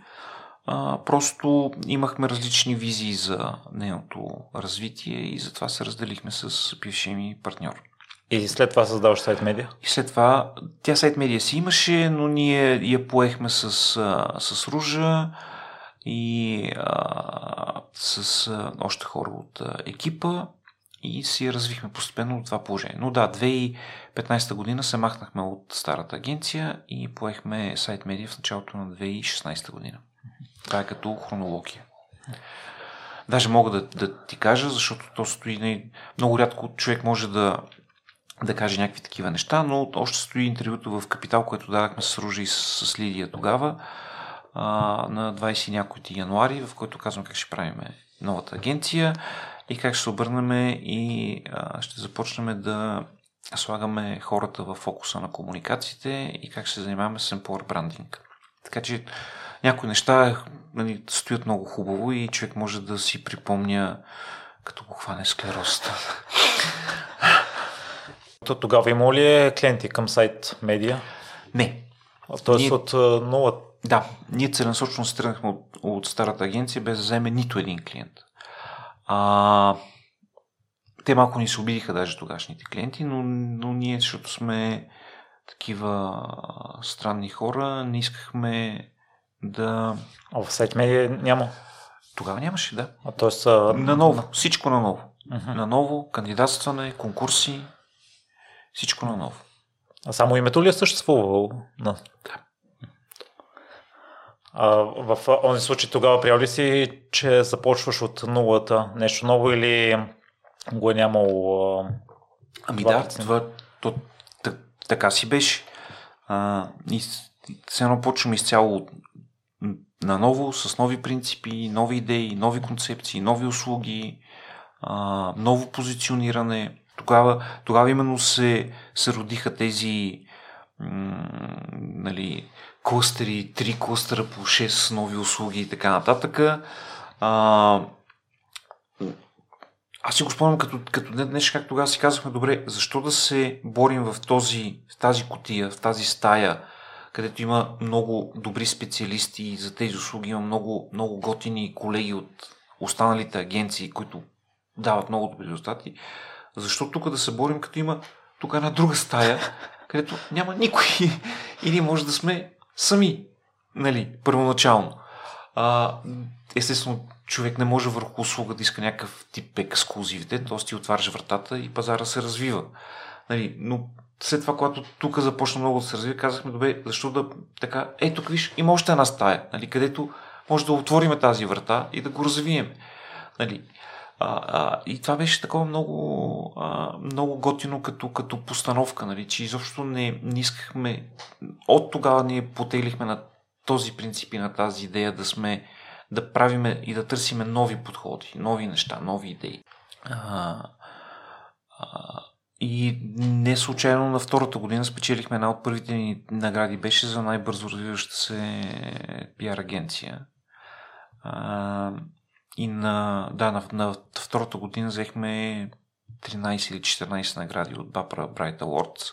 А, просто имахме различни визии за нейното развитие и затова се разделихме с бившия ми партньор. И след това създаваш сайт медиа? И след това, тя сайт медиа си имаше, но ние я поехме с, с Ружа и а, с а, още хора от а, екипа и си развихме постепенно от това положение. Но да, 2015 година се махнахме от старата агенция и поехме сайт медиа в началото на 2016 година. Това е като хронология. Даже мога да, да ти кажа, защото то стои много рядко човек може да да каже някакви такива неща, но още стои интервюто в Капитал, което дадахме с Ружи и с, с Лидия тогава, а, на 20 някой януари, в който казвам как ще правим новата агенция и как ще се обърнем и а, ще започнем да слагаме хората в фокуса на комуникациите и как ще се занимаваме с employer branding. Така че някои неща нали, стоят много хубаво и човек може да си припомня като го хване склерозата. То тогава има ли е клиенти към сайт медиа? Не. Тоест ние... от нула? Да, ние целенасочно се тръгнахме от, от старата агенция без да вземе нито един клиент. А, те малко ни се обидиха даже тогашните клиенти, но, но ние, защото сме такива странни хора, не искахме да... В сайт медиа няма? Тогава нямаше, да. А т.е. Са... Наново, всичко наново. Uh-huh. Наново, кандидатстване, конкурси, всичко наново. А само името ли е съществувало? Да. А, в този случай тогава приел ли си, че започваш от нулата нещо ново или го е нямало? А... Ами да, това, то, то, така си беше. А, и все едно почвам изцяло наново, с нови принципи, нови идеи, нови концепции, нови услуги, а, ново позициониране. Тогава, тогава именно се, се родиха тези м- нали, клъстери, три клъстера по 6 нови услуги и така нататък. А, аз си го спомням като, като днес, как тогава си казахме, добре, защо да се борим в, този, в тази котия, в тази стая, където има много добри специалисти за тези услуги, има много, много готини колеги от останалите агенции, които дават много добри резултати. Защо тук да се борим, като има тук една друга стая, където няма никой и ние може да сме сами, нали, първоначално. А, естествено, човек не може върху услуга да иска някакъв тип ексклюзивите, т.е. ти отваряш вратата и пазара се развива. Нали, но след това, когато тук започна много да се развива, казахме, добре, защо да така, е, тук виж, има още една стая, нали, където може да отвориме тази врата и да го развием. Нали, а, а, и това беше такова много, а, много готино като, като постановка, нали, че изобщо не, не искахме. От тогава ние потеглихме на този принцип и на тази идея да сме, да правиме и да търсиме нови подходи, нови неща, нови идеи. А, а, и не случайно на втората година спечелихме една от първите ни награди, беше за най-бързо развиваща се пиар агенция. А, и на, да, на, на втората година взехме 13 или 14 награди от Бапра Bright Awards.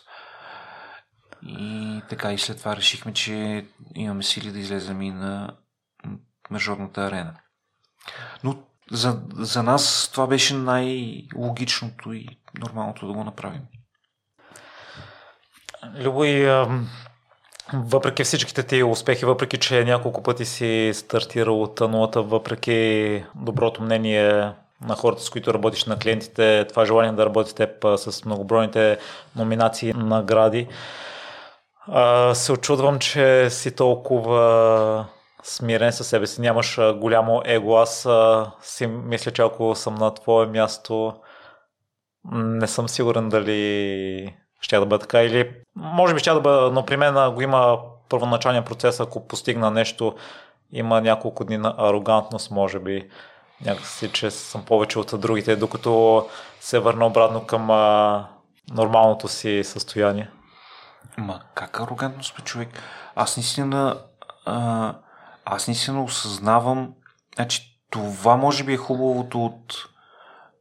И така и след това решихме, че имаме сили да излезем и на международната арена. Но за, за нас това беше най-логичното и нормалното да го направим. Любо и въпреки всичките ти успехи, въпреки че няколко пъти си стартирал от нулата, въпреки доброто мнение на хората, с които работиш на клиентите, това желание да работи с теб с многобройните номинации, награди, се очудвам, че си толкова смирен със себе си, нямаш голямо его. Аз си мисля, че ако съм на твое място, не съм сигурен дали ще да бъде така или може би ще да бъде, но при мен го има първоначалния процес, ако постигна нещо, има няколко дни на арогантност, може би някакси, че съм повече от другите, докато се върна обратно към а, нормалното си състояние. Ма как арогантност бе човек? Аз наистина а, аз наистина осъзнавам значи това може би е хубавото от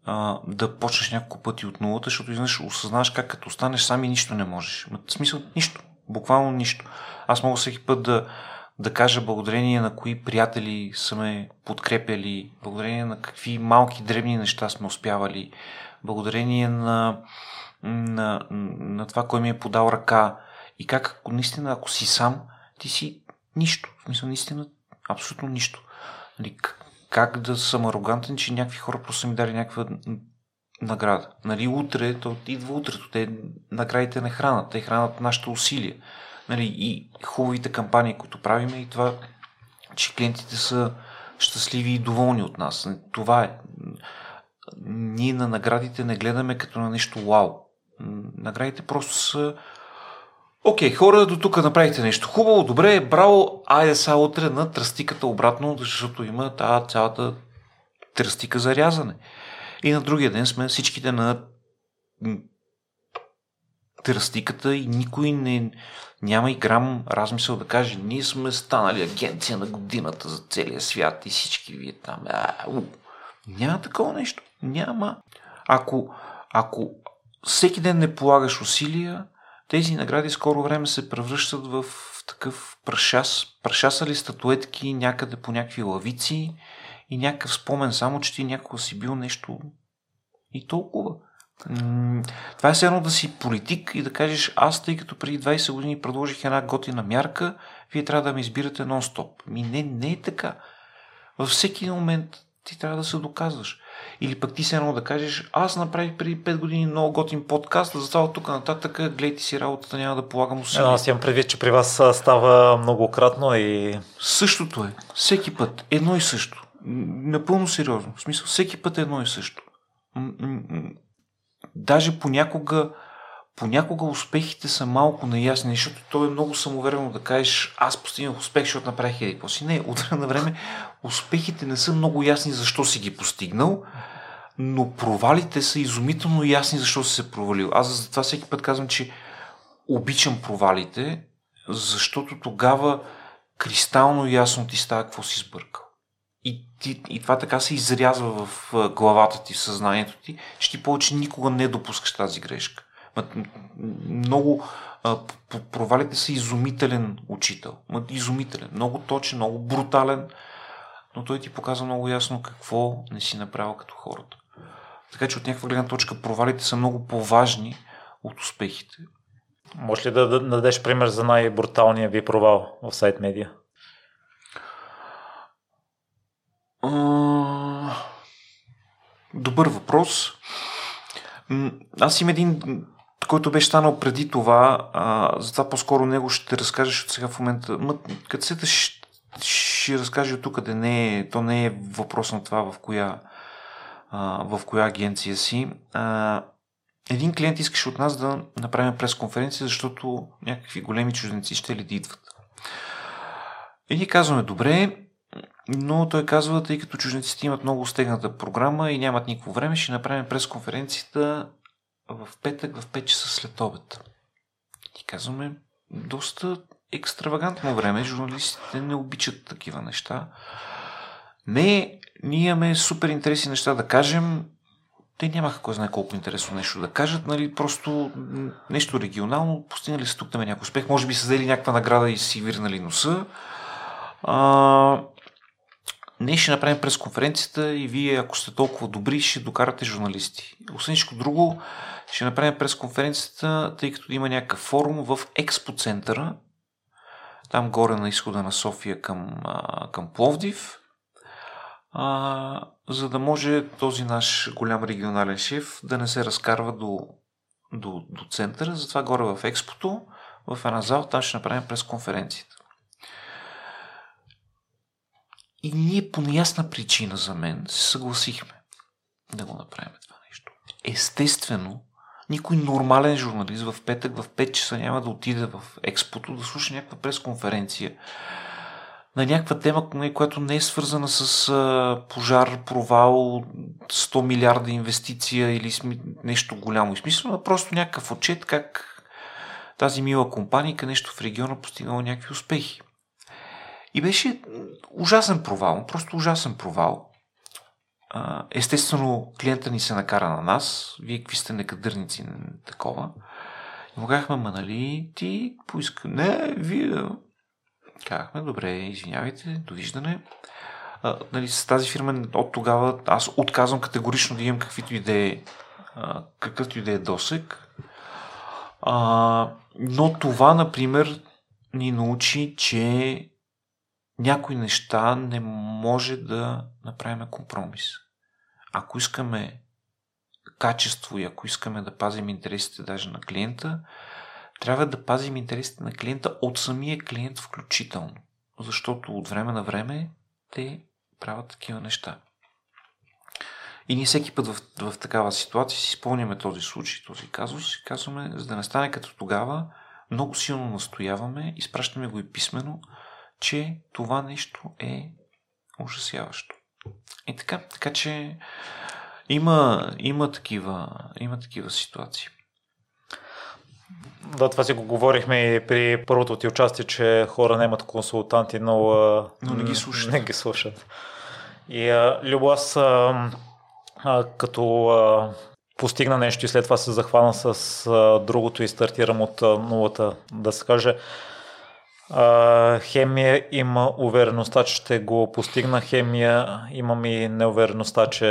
а, да почнеш няколко пъти от нулата, защото изведнъж осъзнаваш как като останеш сами нищо не можеш. В смисъл нищо. Буквално нищо. Аз мога всеки път да, да кажа благодарение на кои приятели са ме подкрепяли, благодарение на какви малки дребни неща сме успявали, благодарение на, на, на това, кой ми е подал ръка и как ако наистина, ако си сам, ти си нищо. В смисъл, наистина, абсолютно нищо. Нали, как да съм арогантен, че някакви хора просто са ми дали някаква награда. Нали, утре, то идва утрето, те наградите не хранат, те хранат нашите усилия. Нали, и хубавите кампании, които правиме и това, че клиентите са щастливи и доволни от нас. Това е. Ние на наградите не гледаме като на нещо вау. Наградите просто са Окей, хора, до тук направихте нещо хубаво, добре, браво, айде сега утре на тръстиката обратно, защото има тази цялата тръстика за рязане. И на другия ден сме всичките на тръстиката и никой не, няма и грам размисъл да каже, ние сме станали агенция на годината за целия свят и всички вие там. А, у. Няма такова нещо. Няма. Ако, ако всеки ден не полагаш усилия, тези награди скоро време се превръщат в такъв прашас, прашасали статуетки някъде по някакви лавици и някакъв спомен, само че ти някога си бил нещо и толкова. Това е едно да си политик и да кажеш, аз тъй като преди 20 години предложих една готина мярка, вие трябва да ме избирате нон-стоп. Ми не, не е така. Във всеки момент ти трябва да се доказваш. Или пък ти се едно да кажеш, аз направих преди 5 години много готин подкаст, затова от тук нататък гледайте си работата, няма да полагам усилия. Аз имам предвид, че при вас става многократно и... Същото е. Всеки път. Едно и също. Напълно сериозно. В смисъл, всеки път е едно и също. Даже понякога понякога успехите са малко неясни, защото то е много самоверено да кажеш аз постигнах успех, защото направих еди си. Не, от време на време успехите не са много ясни защо си ги постигнал, но провалите са изумително ясни защо си се провалил. Аз за това всеки път казвам, че обичам провалите, защото тогава кристално ясно ти става какво си сбъркал. И, ти, и това така се изрязва в главата ти, в съзнанието ти, че ти повече никога не допускаш тази грешка. Много провалите са изумителен учител. Изумителен. Много точен, много брутален, но той ти показва много ясно какво не си направил като хората. Така че от някаква гледна точка провалите са много по-важни от успехите. Може ли да, да дадеш пример за най-бруталния ви провал в сайт медиа? Добър въпрос. Аз имам един, който беше станал преди това, а, затова по-скоро него ще разкажеш от сега в момента. Ма, като се ще, разкажа от тук, къде не е, то не е въпрос на това в коя, а, в коя агенция си. А, един клиент искаше от нас да направим пресконференция, защото някакви големи чужденци ще ли да идват. И ние казваме, добре, но той казва, тъй като чужденците имат много стегната програма и нямат никакво време, ще направим пресконференцията в петък в 5 часа след обед. И казваме, доста екстравагантно време, журналистите не обичат такива неща. Не, ние имаме супер интересни неща да кажем, те нямаха кой знае колко интересно нещо да кажат, нали, просто нещо регионално, постигнали се тук там някой успех, може би са взели някаква награда и си вирнали носа. А, ние ще направим пресконференцията и вие, ако сте толкова добри, ще докарате журналисти. Освен всичко друго, ще направим пресконференцията, тъй като има някакъв форум в Експо центъра, там горе на изхода на София към, към Пловдив, а, за да може този наш голям регионален шеф да не се разкарва до, до, до центъра. Затова горе в Експото, в една зала, там ще направим пресконференцията. И ние по неясна причина за мен се съгласихме да го направим това нещо. Естествено, никой нормален журналист в петък в 5 часа няма да отиде в експото да слуша някаква пресконференция на някаква тема, която не е свързана с пожар, провал, 100 милиарда инвестиция или нещо голямо и смислено, а просто някакъв отчет как тази мила компания нещо в региона постигнала някакви успехи. И беше ужасен провал, просто ужасен провал. Естествено, клиента ни се накара на нас. Вие какви сте некадърници такова. И му казахме, ма нали ти поиска. Не, вие. Казахме, добре, извинявайте, довиждане. А, нали, с тази фирма от тогава аз отказвам категорично да имам каквито идеи, какъвто и да е досек. А, но това, например, ни научи, че някои неща не може да направим компромис. Ако искаме качество и ако искаме да пазим интересите даже на клиента, трябва да пазим интересите на клиента от самия клиент включително. Защото от време на време те правят такива неща. И ние всеки път в, в такава ситуация си спомняме този случай, този казус и казваме, за да не стане като тогава, много силно настояваме, изпращаме го и писменно, че това нещо е ужасяващо. И така, така че има, има, такива, има такива ситуации. Да, това си го говорихме и при първото ти участие, че хора нямат консултанти, но, но не ги слушат. Не ги слушат. И а, Любо, аз а, а, като а, постигна нещо и след това се захвана с а, другото и стартирам от а, нулата, да се каже, хемия има увереността, че ще го постигна. Хемия имам и неувереността, че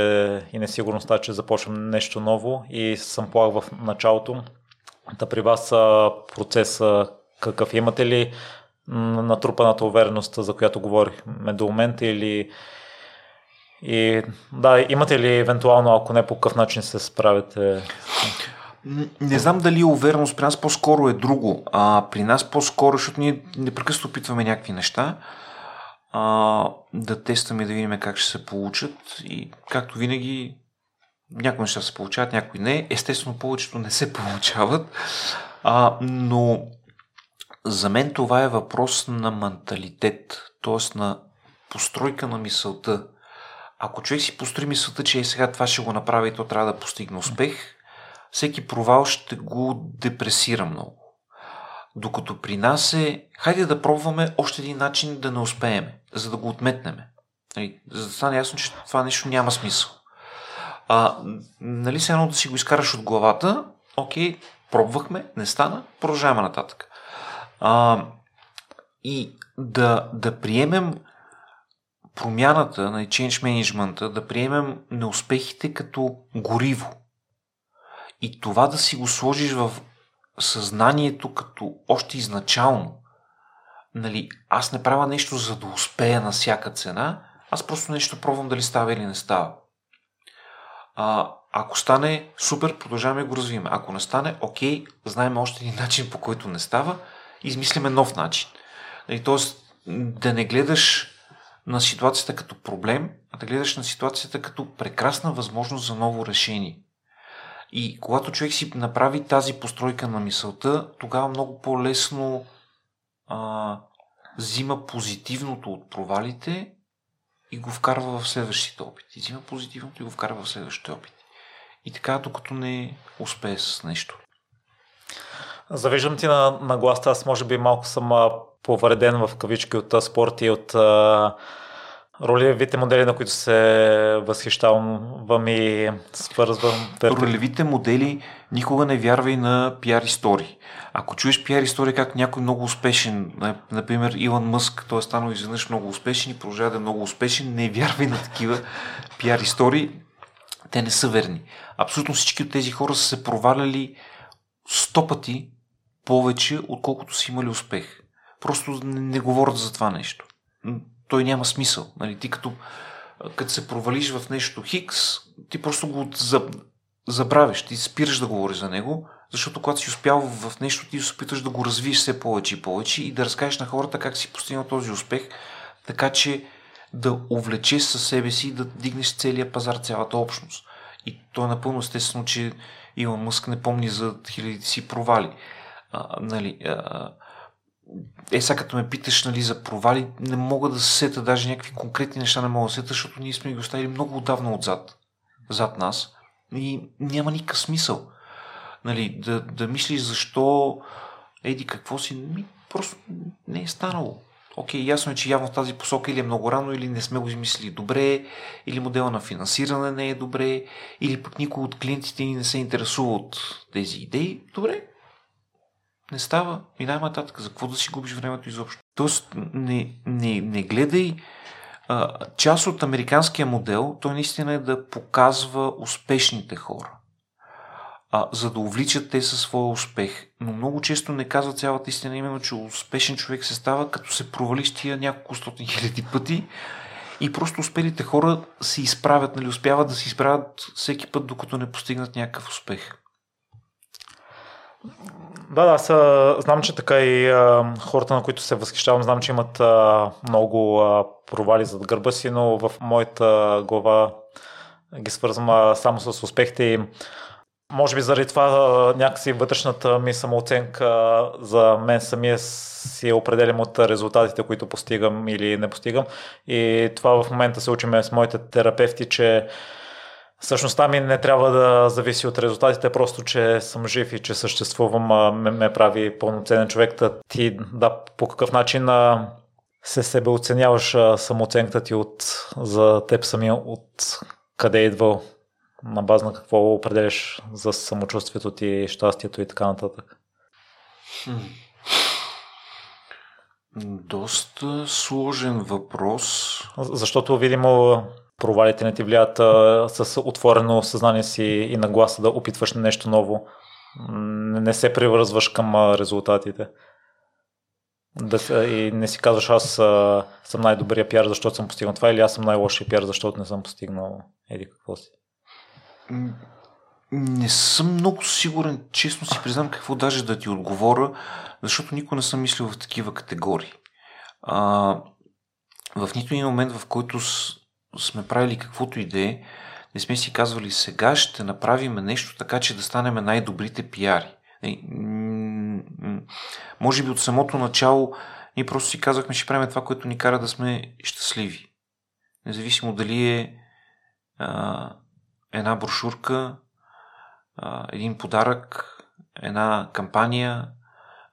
и несигурността, че започвам нещо ново и съм плах в началото. Та при вас процеса какъв имате ли натрупаната увереност, за която говорихме до момента или и да, имате ли евентуално, ако не по какъв начин се справите? Не знам дали е увереност при нас по-скоро е друго. А, при нас по-скоро, защото ние непрекъснато опитваме някакви неща, а, да тестваме да видим как ще се получат и както винаги някои неща се получават, някои не. Естествено, повечето не се получават, а, но за мен това е въпрос на менталитет, т.е. на постройка на мисълта. Ако човек си построи мисълта, че е сега това ще го направи и то трябва да постигне успех, всеки провал ще го депресира много. Докато при нас е, хайде да пробваме още един начин да не успеем, за да го отметнем. Нали, за да стане ясно, че това нещо няма смисъл. А, нали се едно да си го изкараш от главата, окей, пробвахме, не стана, продължаваме нататък. А, и да, да приемем промяната на change management, да приемем неуспехите като гориво. И това да си го сложиш в съзнанието като още изначално. Нали, аз не правя нещо за да успея на всяка цена, аз просто нещо пробвам дали става или не става. А, ако стане, супер, продължаваме го развиваме. Ако не стане, окей, знаем още един начин по който не става, измислиме нов начин. Нали, тоест, да не гледаш на ситуацията като проблем, а да гледаш на ситуацията като прекрасна възможност за ново решение. И когато човек си направи тази постройка на мисълта, тогава много по-лесно а, взима позитивното от провалите и го вкарва в следващите опити. Взима позитивното и го вкарва в следващите опити. И така, докато не успее с нещо. Завиждам ти на, на гласта, аз може би малко съм повреден в кавички от спорт и от а, ролевите модели, на които се възхищавам и свързвам. Ролевите модели никога не вярвай на пиар истории. Ако чуеш пиар история как някой много успешен, например Илон Мъск, той е станал изведнъж много успешен и продължава да е много успешен, не вярвай на такива пиар истории. Те не са верни. Абсолютно всички от тези хора са се проваляли сто пъти повече, отколкото са имали успех. Просто не, не говорят за това нещо. Той няма смисъл. Нали? Ти като, като се провалиш в нещо хикс, ти просто го забравиш, ти спираш да говориш за него, защото когато си успял в нещо, ти се опитваш да го развиеш все повече и повече и да разкажеш на хората как си постигнал този успех, така че да увлечеш със себе си и да дигнеш целия пазар, цялата общност. И то е напълно естествено, че Илон Мъск не помни за хилядите си провали. А, нали, а, е, сега като ме питаш нали, за провали, не мога да се сета, даже някакви конкретни неща не мога да сета, защото ние сме ги оставили много отдавна отзад, зад нас и няма никакъв смисъл. Нали, да, да мислиш защо еди какво си, ми, просто не е станало. Окей, ясно е, че явно в тази посока или е много рано, или не сме го измислили добре, или модела на финансиране не е добре, или пък никой от клиентите ни не се интересува от тези идеи. Добре, не става. И най-нататък, за какво да си губиш времето изобщо? Тоест, не, не, не гледай а, част от американския модел, той наистина е да показва успешните хора. А, за да увличат те със своя успех. Но много често не казва цялата истина, именно, че успешен човек се става, като се провалиш тия няколко стотин хиляди пъти и просто успелите хора се изправят, нали, успяват да се изправят всеки път, докато не постигнат някакъв успех. Да, да, аз а, знам, че така и а, хората, на които се възхищавам, знам, че имат а, много а, провали зад гърба си, но в моята глава ги свързвам само с успехите и може би заради това а, някакси вътрешната ми самооценка за мен самия си определям от резултатите, които постигам или не постигам. И това в момента се учиме с моите терапевти, че Същността ми не трябва да зависи от резултатите, просто че съм жив и че съществувам, ме, ме прави пълноценен човек. Да ти, да, по какъв начин се себе оценяваш самооценката ти от, за теб самия, от къде е идвал, на база на какво определяш за самочувствието ти, щастието и така нататък? Доста сложен въпрос. Защото, видимо, провалите не ти влияят с отворено съзнание си и нагласа да опитваш нещо ново. Не се привързваш към резултатите. Да, и не си казваш аз съм най-добрия пиар, защото съм постигнал това, или аз съм най-лошия пиар, защото не съм постигнал еди какво си. Не съм много сигурен, честно си признам какво даже да ти отговоря, защото никога не съм мислил в такива категории. А, в нито един момент, в който сме правили каквото и да е, не сме си казвали сега ще направим нещо така, че да станем най-добрите пиари. Може би от самото начало ние просто си казахме, ще правим това, което ни кара да сме щастливи. Независимо дали е а, една брошурка, а, един подарък, една кампания,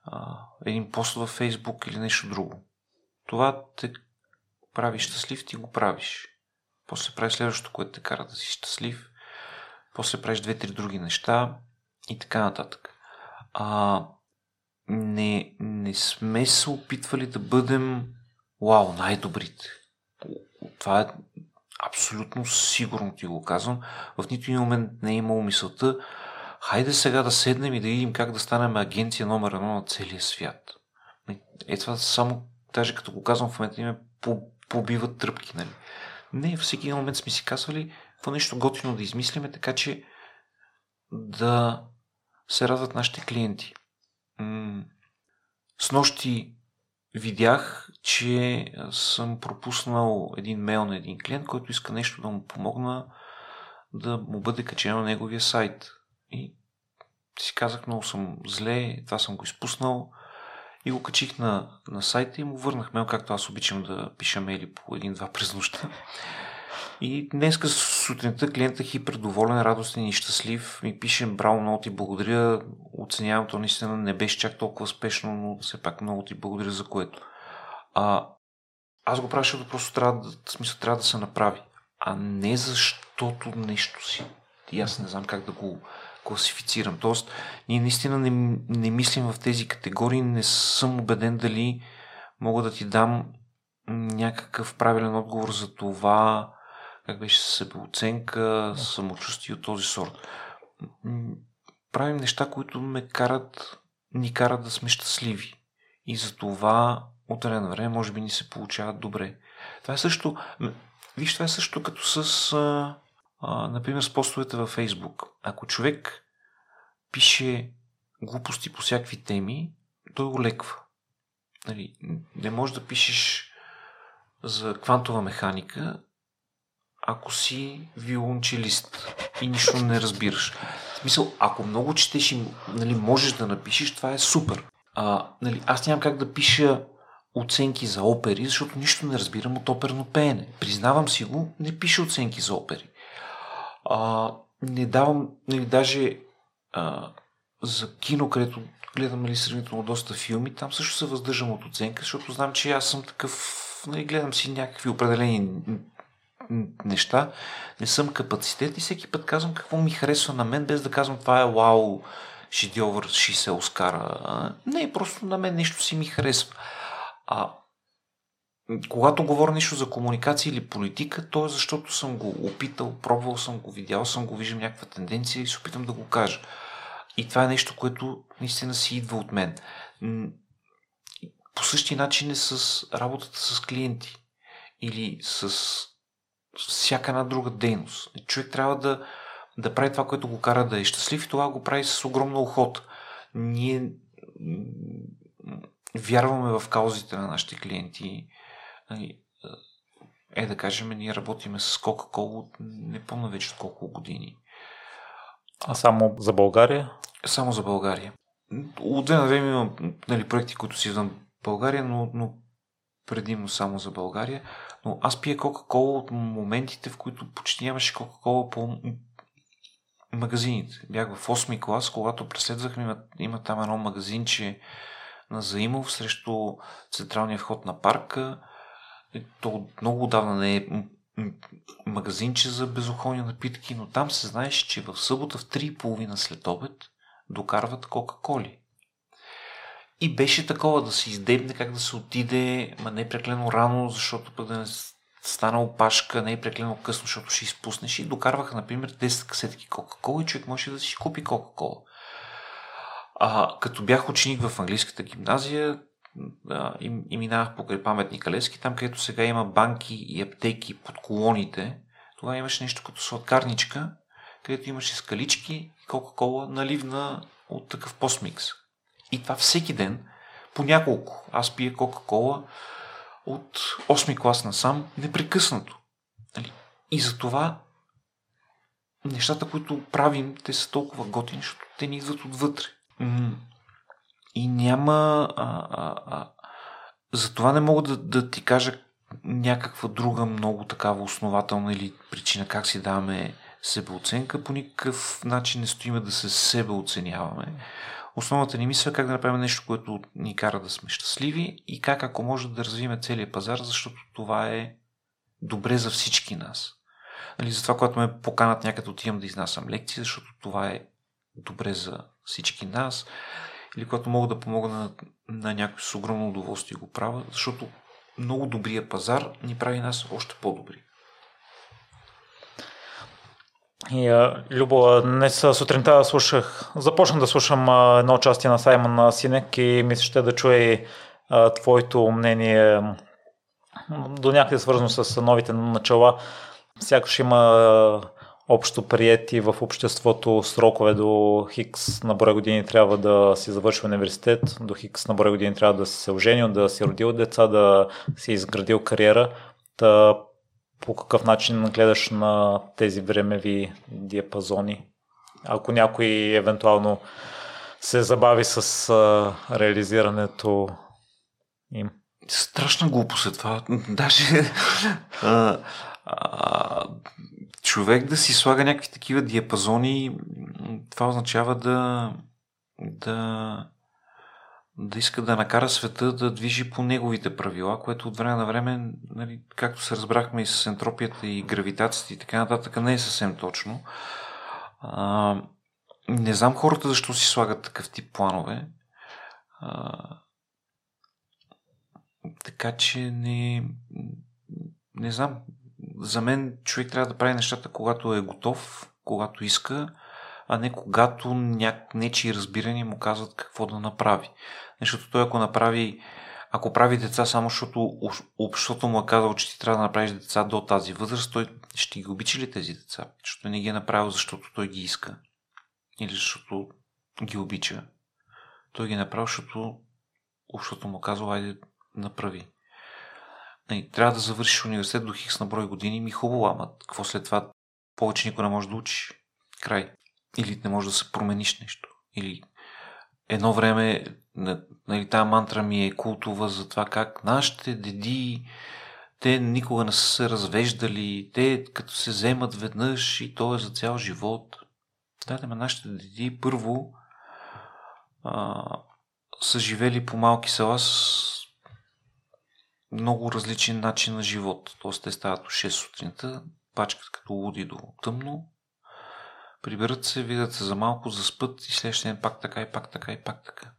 а, един пост във Фейсбук или нещо друго. Това те прави щастлив, ти го правиш. После правиш следващото, което те кара да си щастлив. После правиш две-три други неща и така нататък. А, не, не сме се опитвали да бъдем вау, най-добрите. Това е абсолютно сигурно ти го казвам. В нито един момент не е имало мисълта хайде сега да седнем и да видим как да станем агенция номер едно на целия свят. Е това само, даже като го казвам в момента, ме побиват тръпки, нали? Не, всеки един момент сме си казвали какво нещо готино да измислиме, така че да се радват нашите клиенти. С нощи видях, че съм пропуснал един мейл на един клиент, който иска нещо да му помогна да му бъде качено на неговия сайт. И си казах, много съм зле, това съм го изпуснал и го качих на, на сайта и му върнах мейл, както аз обичам да пиша мейли по един-два през нощта. И днес сутринта клиента хипер доволен, радостен и щастлив ми пише браво, много ти благодаря, оценявам то наистина не беше чак толкова спешно, но все пак много ти благодаря за което. А, аз го правя, защото просто трябва да, смисъл, трябва да се направи, а не защото нещо си. И аз не знам как да го класифицирам. Тоест, ние наистина не, не мислим в тези категории, не съм убеден дали мога да ти дам някакъв правилен отговор за това, как беше себеоценка, самочувствие от този сорт. Правим неща, които ме карат, ни карат да сме щастливи. И за това от време на време може би ни се получават добре. Това е също, виж, това е също като с, а, а, например, с постовете във Фейсбук. Ако човек пише глупости по всякакви теми, той го леква. Нали, не можеш да пишеш за квантова механика ако си виолончелист и нищо не разбираш. В смисъл, ако много четеш и нали, можеш да напишеш, това е супер. А, нали, аз нямам как да пиша оценки за опери, защото нищо не разбирам от оперно пеене. Признавам си го, не пиша оценки за опери. А, не давам, нали, даже а, за кино, където гледам нали, сравнително доста филми, там също се въздържам от оценка, защото знам, че аз съм такъв, нали, гледам си някакви определени неща, не съм капацитет и всеки път казвам какво ми харесва на мен, без да казвам това е вау, шедьовър, 60 Оскара. Не, просто на мен нещо си ми харесва. А когато говоря нещо за комуникация или политика, то е защото съм го опитал, пробвал съм го, видял съм го, виждам някаква тенденция и се опитам да го кажа. И това е нещо, което наистина си идва от мен. По същия начин е с работата с клиенти или с всяка една друга дейност. Човек трябва да, да прави това, което го кара да е щастлив и това го прави с огромна охота. Ние вярваме в каузите на нашите клиенти. Нали, е да кажем, ние работиме с Coca-Cola не помня вече от колко години. А само за България? Само за България. От на време имам нали, проекти, които си извън България, но, но предимно само за България. Но аз пия Кока-Кола от моментите, в които почти нямаше Кока-Кола по магазините. Бях в 8 клас, когато преследвахме, има, има там едно магазинче на Заимов срещу централния вход на парка. То много отдавна не е магазинче за безохолни напитки, но там се знаеше, че в събота в 3.30 след обед докарват Кока-Коли. И беше такова да се издебне, как да се отиде, ма не преклено рано, защото пък да не стана опашка, не е преклено късно, защото ще изпуснеш. И докарваха, например, 10 касетки Кока-Кола и човек може да си купи Кока-Кола. А, като бях ученик в английската гимназия и, и минавах покрай паметника Лески, там където сега има банки и аптеки под колоните, това имаше нещо като сладкарничка, където имаше скалички и Кока-Кола наливна от такъв постмикс. И това всеки ден, по няколко. Аз пия Кока-Кола от 8 клас насам, непрекъснато. Нали? И за това нещата, които правим, те са толкова готини, защото те ни идват отвътре. И няма... А, а, а, за това не мога да, да ти кажа някаква друга много такава основателна или причина как си даваме себеоценка. По никакъв начин не стоиме да се себеоценяваме основната ни мисъл е как да направим нещо, което ни кара да сме щастливи и как ако може да развием целият пазар, защото това е добре за всички нас. Нали, затова, когато ме поканат някъде отивам да изнасям лекции, защото това е добре за всички нас. Или когато мога да помогна на, на някой с огромно удоволствие го правя, защото много добрия пазар ни прави нас още по-добри. И, Любо, днес сутринта слушах, започнах да слушам едно участие на Саймон Синек и мисля ще да чуя и твоето мнение до някъде свързано с новите начала. Сякаш има общо приети в обществото срокове до Хикс на брой години трябва да си завърши университет, до Хикс на брой години трябва да си се оженил, да си родил деца, да си изградил кариера. Та по какъв начин гледаш на тези времеви диапазони? Ако някой евентуално се забави с а, реализирането им. Страшна глупост е това. Даже а, а, човек да си слага някакви такива диапазони, това означава да, да, да иска да накара света да движи по неговите правила, което от време на време, нали, както се разбрахме и с ентропията и гравитацията и така нататък, не е съвсем точно. А, не знам хората защо си слагат такъв тип планове. А, така че не, не знам. За мен човек трябва да прави нещата, когато е готов, когато иска, а не когато няк... нечи разбирания му казват какво да направи. Защото той ако направи, ако прави деца само защото обществото му е казало, че ти трябва да направиш деца до тази възраст, той ще ги обича ли тези деца? Защото не ги е направил, защото той ги иска. Или защото ги обича. Той ги е направил, защото обществото му казва, айде направи. Не, трябва да завършиш университет до хикс на брой години, ми хубаво, ама какво след това повече никой не може да учи. Край. Или не може да се промениш нещо. Или едно време, нали, тази мантра ми е култова за това как нашите деди, те никога не са се развеждали, те като се вземат веднъж и то е за цял живот. Да, да, нашите деди първо а, са живели по малки села с много различен начин на живот. Тоест те стават до 6 сутринта, пачкат като луди до тъмно, приберат се, видят се за малко, заспът и следващия ден пак така и пак така и пак така.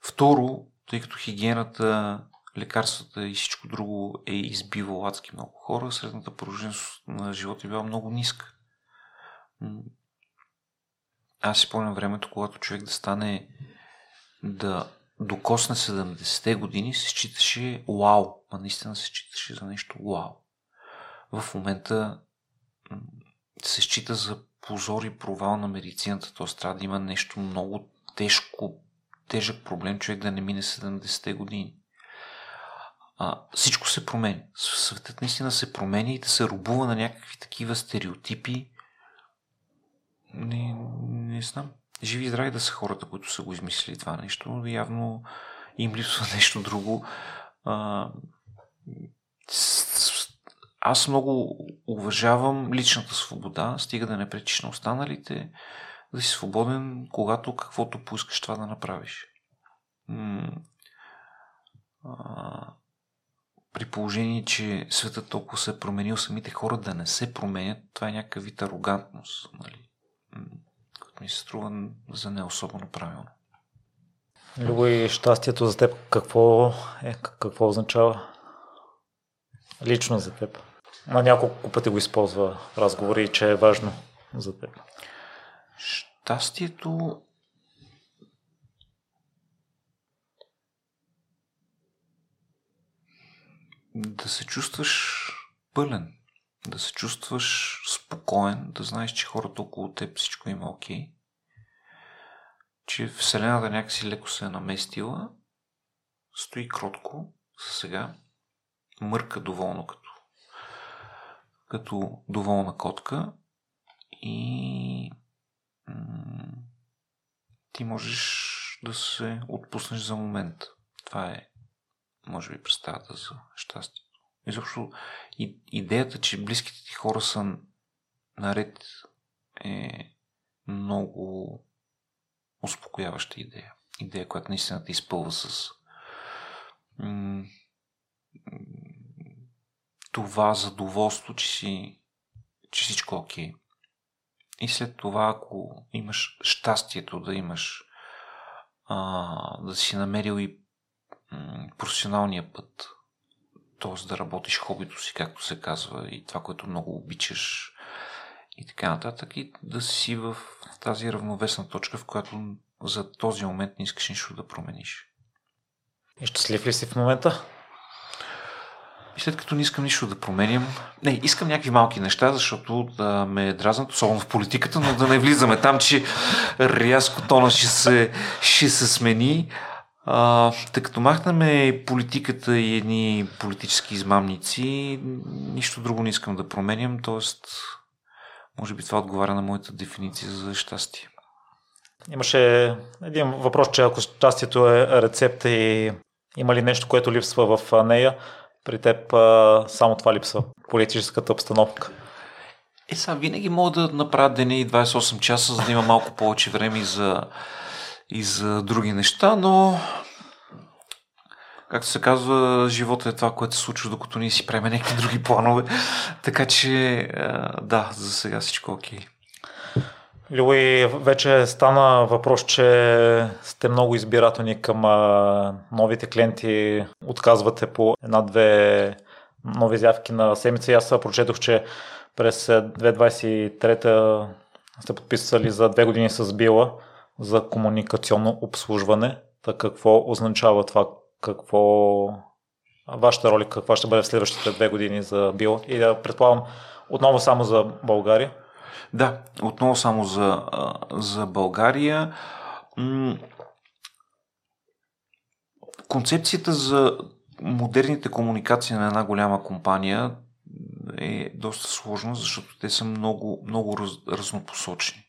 Второ, тъй като хигиената, лекарствата и всичко друго е избивало адски много хора, средната продължителност на живота е била много ниска. Аз си спомням времето, когато човек да стане да докосне 70-те години, се считаше вау. Ма наистина се считаше за нещо вау. В момента се счита за позор и провал на медицината. Т.е. трябва да има нещо много тежко, тежък проблем, човек да не мине 70-те години. А, всичко се променя. Светът наистина се променя и да се рубува на някакви такива стереотипи. Не, не знам живи и здрави да са хората, които са го измислили това нещо, но явно им липсва нещо друго. А, аз много уважавам личната свобода, стига да не пречиш на останалите, да си свободен, когато каквото поискаш това да направиш. при положение, че светът толкова се е променил, самите хора да не се променят, това е някакъв вид арогантност. Нали? Ми се струва за не особено правилно. Любо и щастието за теб какво е, какво означава? Лично за теб. На няколко пъти го използва разговори, че е важно за теб. Щастието да се чувстваш пълен да се чувстваш спокоен, да знаеш, че хората около теб всичко има окей, че Вселената някакси леко се е наместила, стои кротко сега, мърка доволно като, като доволна котка и ти можеш да се отпуснеш за момент. Това е, може би, представата за щастие. Изобщо и, идеята, че близките ти хора са наред е много успокояваща идея. Идея, която наистина те изпълва с това задоволство, че, си, че всичко е окей. И след това, ако имаш щастието да имаш, а, да си намерил и професионалния път, т.е. да работиш хобито си, както се казва, и това, което много обичаш, и така нататък и да си в тази равновесна точка, в която за този момент не искаш нищо да промениш. И щастлив ли си в момента? И след като не искам нищо да променям, не, искам някакви малки неща, защото да ме дразнат, особено в политиката, но да не влизаме там, че рязко тона ще се, ще се смени. А, тъй като махнаме политиката и едни политически измамници, нищо друго не искам да променям, т.е. може би това отговаря на моята дефиниция за щастие. Имаше един въпрос, че ако щастието е рецепта и има ли нещо, което липсва в нея, при теб само това липсва, политическата обстановка. Е, сега винаги мога да направя деня и 28 часа, за да има малко повече време за, и за други неща, но както се казва, живота е това, което се случва, докато ние си правим някакви други планове. Така че, да, за сега всичко окей. Okay. Люи, вече стана въпрос, че сте много избирателни към новите клиенти. Отказвате по една-две нови изявки на седмица. Аз прочетох, че през 2023 сте подписали за две години с Била за комуникационно обслужване. Так какво означава това? Какво вашата роля, каква ще бъде в следващите две години за Била? И да предполагам отново само за България. Да, отново само за, за България. Концепцията за модерните комуникации на една голяма компания е доста сложна, защото те са много, много раз, разнопосочни.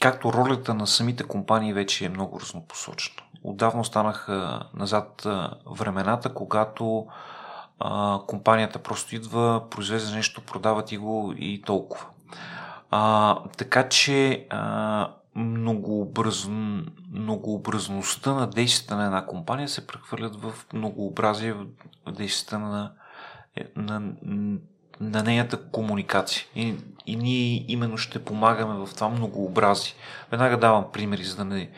Както ролята на самите компании вече е много разнопосочна. Отдавна останаха назад времената, когато а, компанията просто идва, произвежда нещо, продава ти го и толкова. А, така че а, многообразн, многообразността на действията на една компания се прехвърлят в многообразие в действията на, на, на нейната комуникация. И, и ние именно ще помагаме в това многообразие. Веднага давам примери, за да не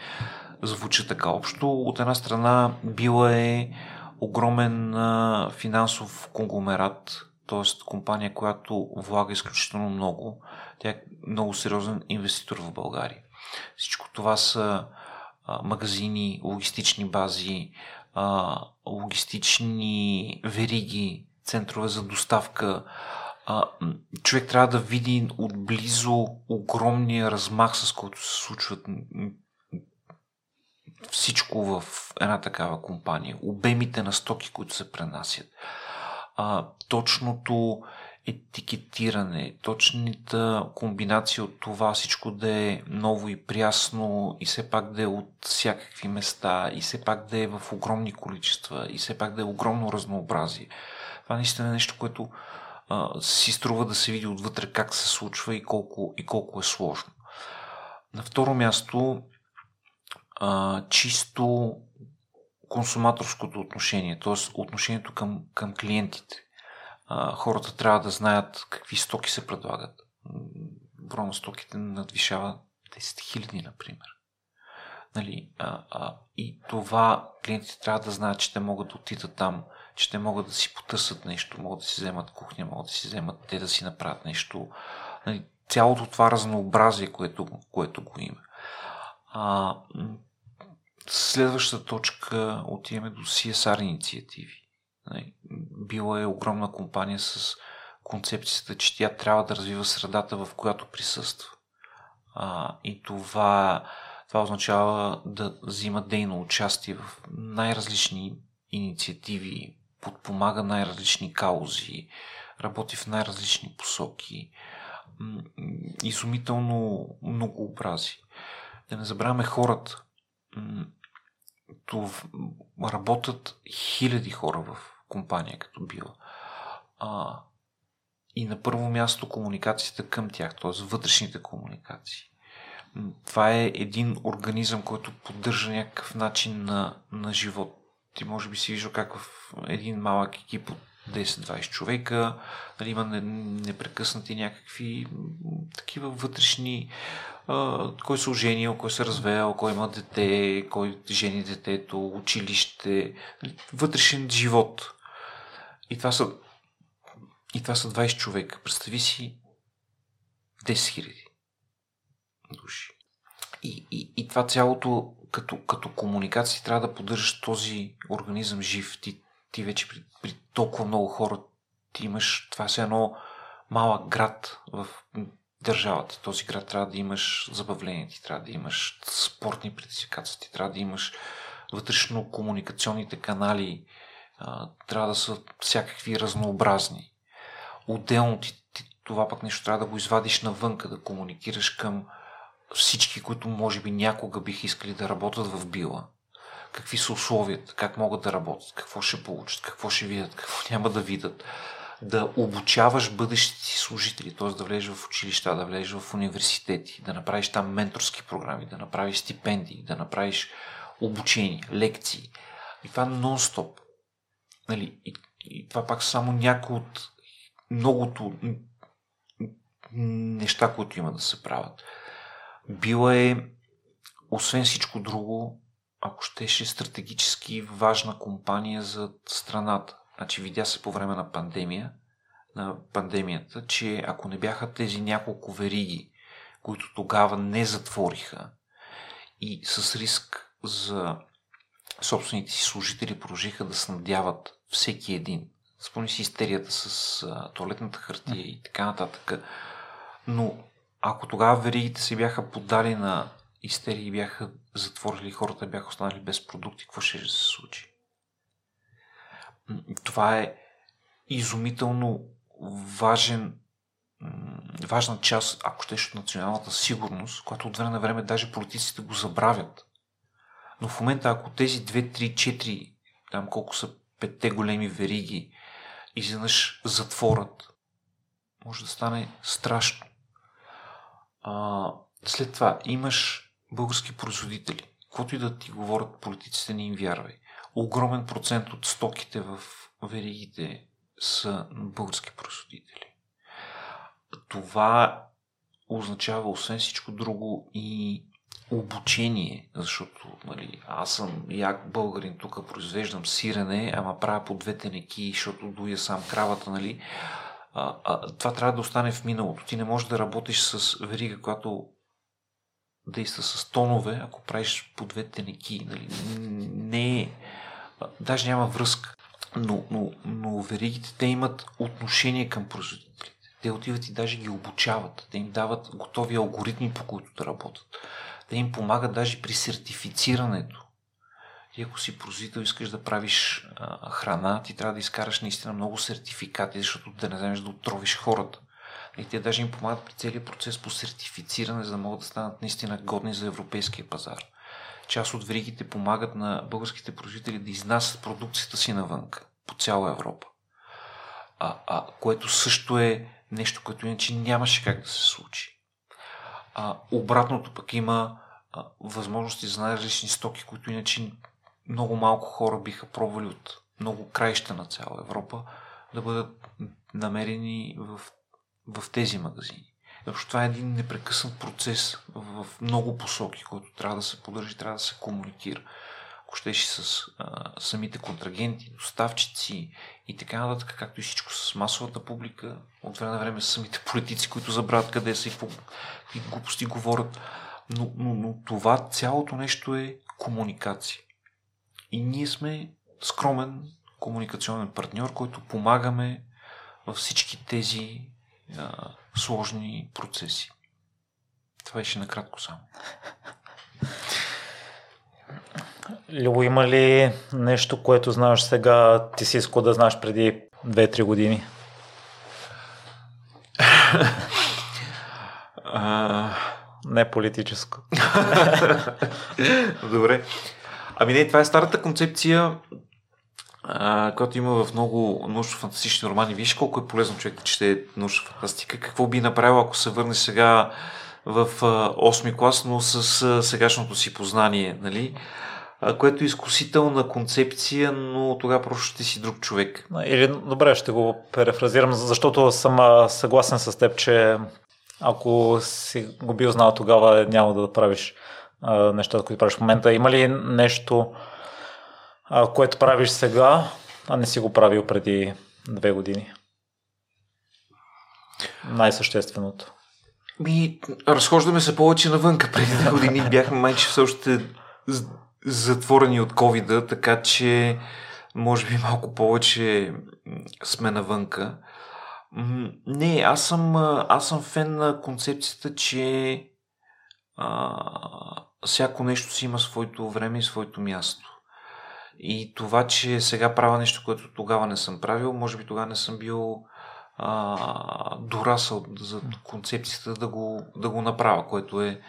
звучи така общо. От една страна била е огромен финансов конгломерат, т.е. компания, която влага изключително много. Тя е много сериозен инвеститор в България. Всичко това са магазини, логистични бази, логистични вериги, центрове за доставка. А, човек трябва да види отблизо огромния размах, с който се случват всичко в една такава компания. Обемите на стоки, които се пренасят. А, точното етикетиране, точната комбинация от това всичко да е ново и прясно и все пак да е от всякакви места и все пак да е в огромни количества и все пак да е огромно разнообразие. Това наистина е нещо, което а, си струва да се види отвътре как се случва и колко, и колко е сложно. На второ място, а, чисто консуматорското отношение, т.е. отношението към, към клиентите а, хората трябва да знаят какви стоки се предлагат. Броя на стоките надвишава 10 000, например. Нали, а, а, и това клиентите трябва да знаят, че те могат да отидат там, че те могат да си потъсат нещо, могат да си вземат кухня, могат да си вземат те да си направят нещо. Нали, цялото това разнообразие, което, което го има. А, следващата точка отиваме до CSR инициативи. Нали, била е огромна компания с концепцията, че тя трябва да развива средата, в която присъства. А, и това, това означава да взима дейно участие в най-различни инициативи, подпомага най-различни каузи, работи в най-различни посоки. Изумително многообрази. Да не забравяме хората. Това работят хиляди хора в компания като била. А, и на първо място комуникацията към тях, т.е. вътрешните комуникации. Това е един организъм, който поддържа някакъв начин на, на живот. Ти може би си виждал как в един малък екип от 10-20 човека нали, има непрекъснати някакви такива вътрешни кой се оженил, кой се развеял, кой има дете, кой жени детето, училище, нали, вътрешен живот. И това са, и това са 20 човека. Представи си 10 000 души. И, и, и това цялото, като, като комуникация, трябва да поддържаш този организъм жив. Ти, ти вече при, при толкова много хора ти имаш, това е едно малък град в държавата. Този град трябва да имаш забавление, ти трябва да имаш спортни предизвикателства, ти трябва да имаш вътрешно комуникационните канали, трябва да са всякакви разнообразни. Отделно ти, ти това пък нещо трябва да го извадиш навънка, да комуникираш към всички, които може би някога бих искали да работят в била. Какви са условията, как могат да работят, какво ще получат, какво ще видят, какво няма да видят. Да обучаваш бъдещите си служители, т.е. да влезеш в училища, да влезеш в университети, да направиш там менторски програми, да направиш стипендии, да направиш обучение, лекции. И това нон-стоп. Нали, и, и това пак са само някои от многото неща, които има да се правят. Била е, освен всичко друго, ако щеше стратегически важна компания за страната. Значи видя се по време на пандемия, на пандемията, че ако не бяха тези няколко вериги, които тогава не затвориха и с риск за собствените си служители продължиха да снабдяват всеки един. Спомни си истерията с туалетната хартия и така нататък. Но ако тогава веригите се бяха подали на истерии бяха затворили, хората бяха останали без продукти, какво ще се случи? Това е изумително важен, важна част, ако щеш, от националната сигурност, която от време на време даже политиците го забравят. Но в момента, ако тези 2, 3, 4, там колко са петте големи вериги, изведнъж затворят, може да стане страшно. А, след това имаш български производители. Каквото и да ти говорят политиците, не им вярвай. Огромен процент от стоките в веригите са български производители. Това означава, освен всичко друго, и обучение, защото нали, аз съм як българин, тук произвеждам сирене, ама правя по двете неки, защото дуя сам кравата, нали. А, а, това трябва да остане в миналото. Ти не можеш да работиш с верига, която действа с тонове, ако правиш по двете неки. Нали. Не е... Даже няма връзка. Но, но, но веригите, те имат отношение към производителите. Те отиват и даже ги обучават. Те им дават готови алгоритми, по които да работят да им помагат даже при сертифицирането. Ти ако си производител искаш да правиш а, храна, ти трябва да изкараш наистина много сертификати, защото да не вземеш да отровиш хората. И те даже им помагат при целият процес по сертифициране, за да могат да станат наистина годни за европейския пазар. Част от веригите помагат на българските производители да изнасят продукцията си навън, по цяла Европа. А, а, което също е нещо, което иначе нямаше как да се случи. А, обратното пък има а, възможности за най-различни стоки, които иначе много малко хора биха пробвали от много краища на цяла Европа да бъдат намерени в, в тези магазини. Защото това е един непрекъснат процес в много посоки, който трябва да се поддържи, трябва да се комуникира ако щеше с а, самите контрагенти, доставчици и така нататък, както и всичко с масовата публика, от време на време с самите политици, които забравят къде са и какви глупости говорят. Но, но, но това цялото нещо е комуникация. И ние сме скромен комуникационен партньор, който помагаме във всички тези а, сложни процеси. Това беше накратко само. Любо, има ли нещо, което знаеш сега, ти си искал да знаеш преди 2-3 години? Не политическо. Добре. Ами не, това е старата концепция, която има в много научно-фантастични романи. Виж колко е полезно човек да чете научна фантастика. Какво би направил, ако се върне сега в 8 клас, но с сегашното си познание, нали? което е изкусителна концепция, но тогава просто ще си друг човек. Или, добре, ще го перефразирам, защото съм съгласен с теб, че ако си го бил знал тогава, няма да правиш нещата, които правиш в момента. Има ли нещо, което правиш сега, а не си го правил преди две години? Най-същественото. Ми, разхождаме се повече навънка. Преди две години бяхме майче все още затворени от ковида, така че може би малко повече сме навънка. Не, аз съм, аз съм фен на концепцията, че а, всяко нещо си има своето време и своето място. И това, че сега правя нещо, което тогава не съм правил, може би тогава не съм бил а, дорасъл за концепцията да го, да го направя, което е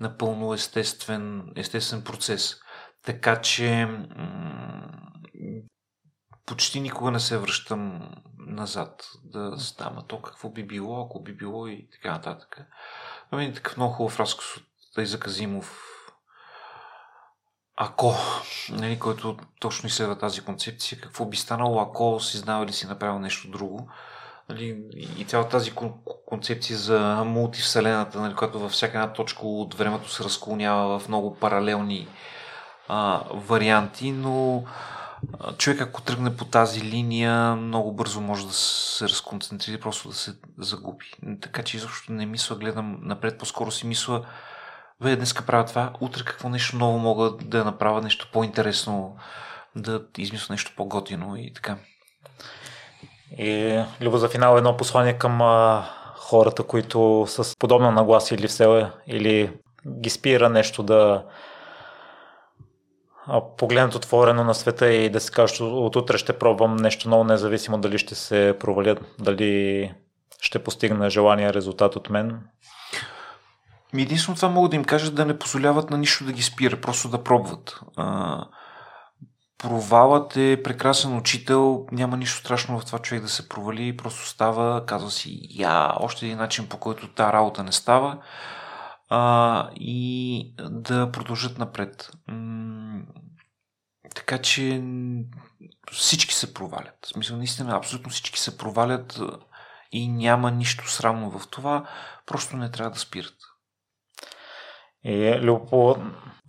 напълно естествен, естествен процес. Така че почти никога не се връщам назад да става то какво би било, ако би било и така нататък. Е такъв много хубав разказ от Тайза Казимов ако, нали, който точно изследва тази концепция, какво би станало, ако си знал или си направил нещо друго. Нали, и цялата тази концепция за мултивселената, нали, която във всяка една точка от времето се разклонява в много паралелни а, варианти, но човек ако тръгне по тази линия, много бързо може да се разконцентрира, просто да се загуби. Така че изобщо не мисля, гледам напред, по-скоро си мисля, бе, днеска правя това, утре какво нещо ново мога да направя, нещо по-интересно, да измисля нещо по-готино и така. И, Любо, за финал едно послание към а, хората, които с подобна нагласа или все, или ги спира нещо да погледнат отворено на света и да си кажат, от утре ще пробвам нещо ново, независимо дали ще се провалят, дали ще постигна желания резултат от мен. Единствено това мога да им кажа да не позволяват на нищо да ги спира, просто да пробват. А, провалът е прекрасен учител, няма нищо страшно в това човек да се провали, просто става, казва си, я, още един начин по който тази работа не става а, и да продължат напред. М- така че всички се провалят. В смисъл, наистина, абсолютно всички се провалят и няма нищо срамно в това, просто не трябва да спират. И Любо, по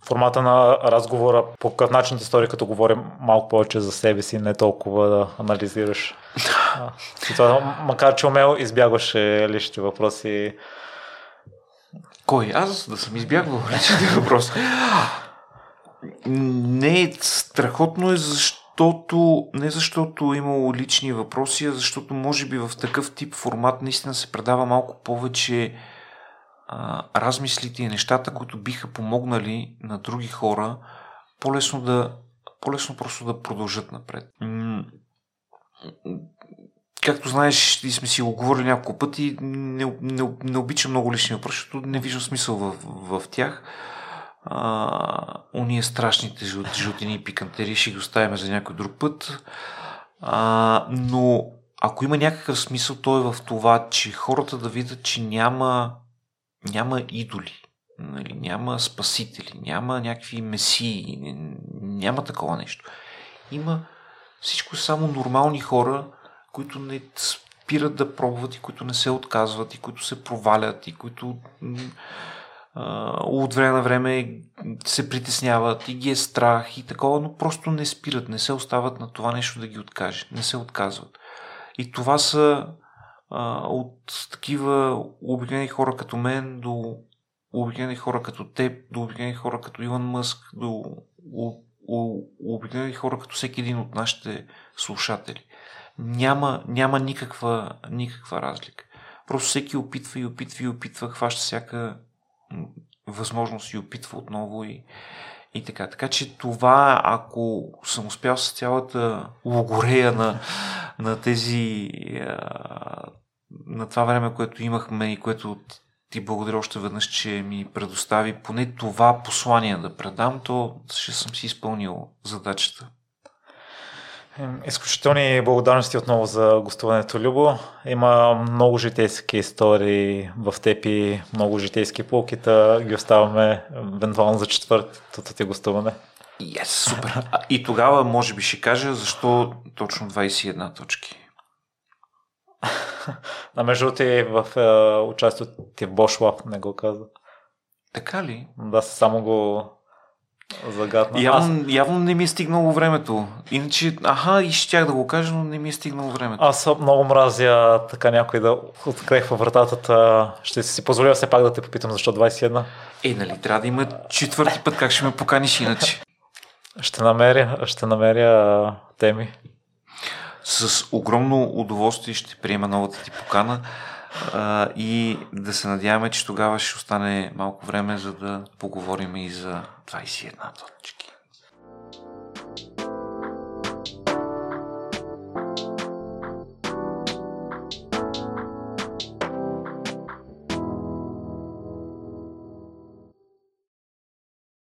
формата на разговора, по какъв начин ти стори, като говорим малко повече за себе си, не толкова да анализираш. това, макар че умело избягваше личните въпроси. Кой? Аз да съм избягвал личните въпроси. Не, страхотно е, защото не защото е имало лични въпроси, а защото може би в такъв тип формат наистина се предава малко повече а, размислите и нещата, които биха помогнали на други хора по-лесно да по-лесно просто да продължат напред. Както знаеш, и сме си го говорили няколко пъти, не, не, не обичам много лични въпроси, защото не виждам смисъл в, в, тях. А, уния страшните жълтини и пикантери ще ги оставим за някой друг път. А, но ако има някакъв смисъл, то е в това, че хората да видят, че няма няма идоли, нали, няма спасители, няма някакви месии, няма такова нещо. Има всичко само нормални хора, които не спират да пробват и които не се отказват и които се провалят и които от време на време се притесняват и ги е страх и такова, но просто не спират, не се остават на това нещо да ги откаже, не се отказват. И това са а, от такива обикновени хора като мен до обикновени хора като теб, до обикновени хора като Илон Мъск, до обикновени хора като всеки един от нашите слушатели. Няма, няма никаква, никаква разлика. Просто всеки опитва и опитва и опитва, хваща всяка възможност и опитва отново и, и така. Така че това, ако съм успял с цялата логорея на, на тези на това време, което имахме и което ти благодаря още веднъж, че ми предостави поне това послание да предам, то ще съм си изпълнил задачата. Изключителни благодарности отново за гостуването, Любо. Има много житейски истории в теб и много житейски полкита. Ги оставаме евентуално за четвъртото ти гостуване. Yes, супер. И тогава може би ще кажа защо точно 21 точки. На между ти в е, участието ти в Бош Lab не го каза. Така ли? Да, само го загадна. Явно, аз... явно не ми е стигнало времето. Иначе, аха, и щях да го кажа, но не ми е стигнало времето. Аз много мразя така някой да открехва вратата. Ще си позволя все пак да те попитам защо 21. Е, нали, трябва да има четвърти път, как ще ме поканиш иначе. Ще намеря, ще намеря теми. С огромно удоволствие ще приема новата ти покана а, и да се надяваме, че тогава ще остане малко време, за да поговорим и за 21 точки.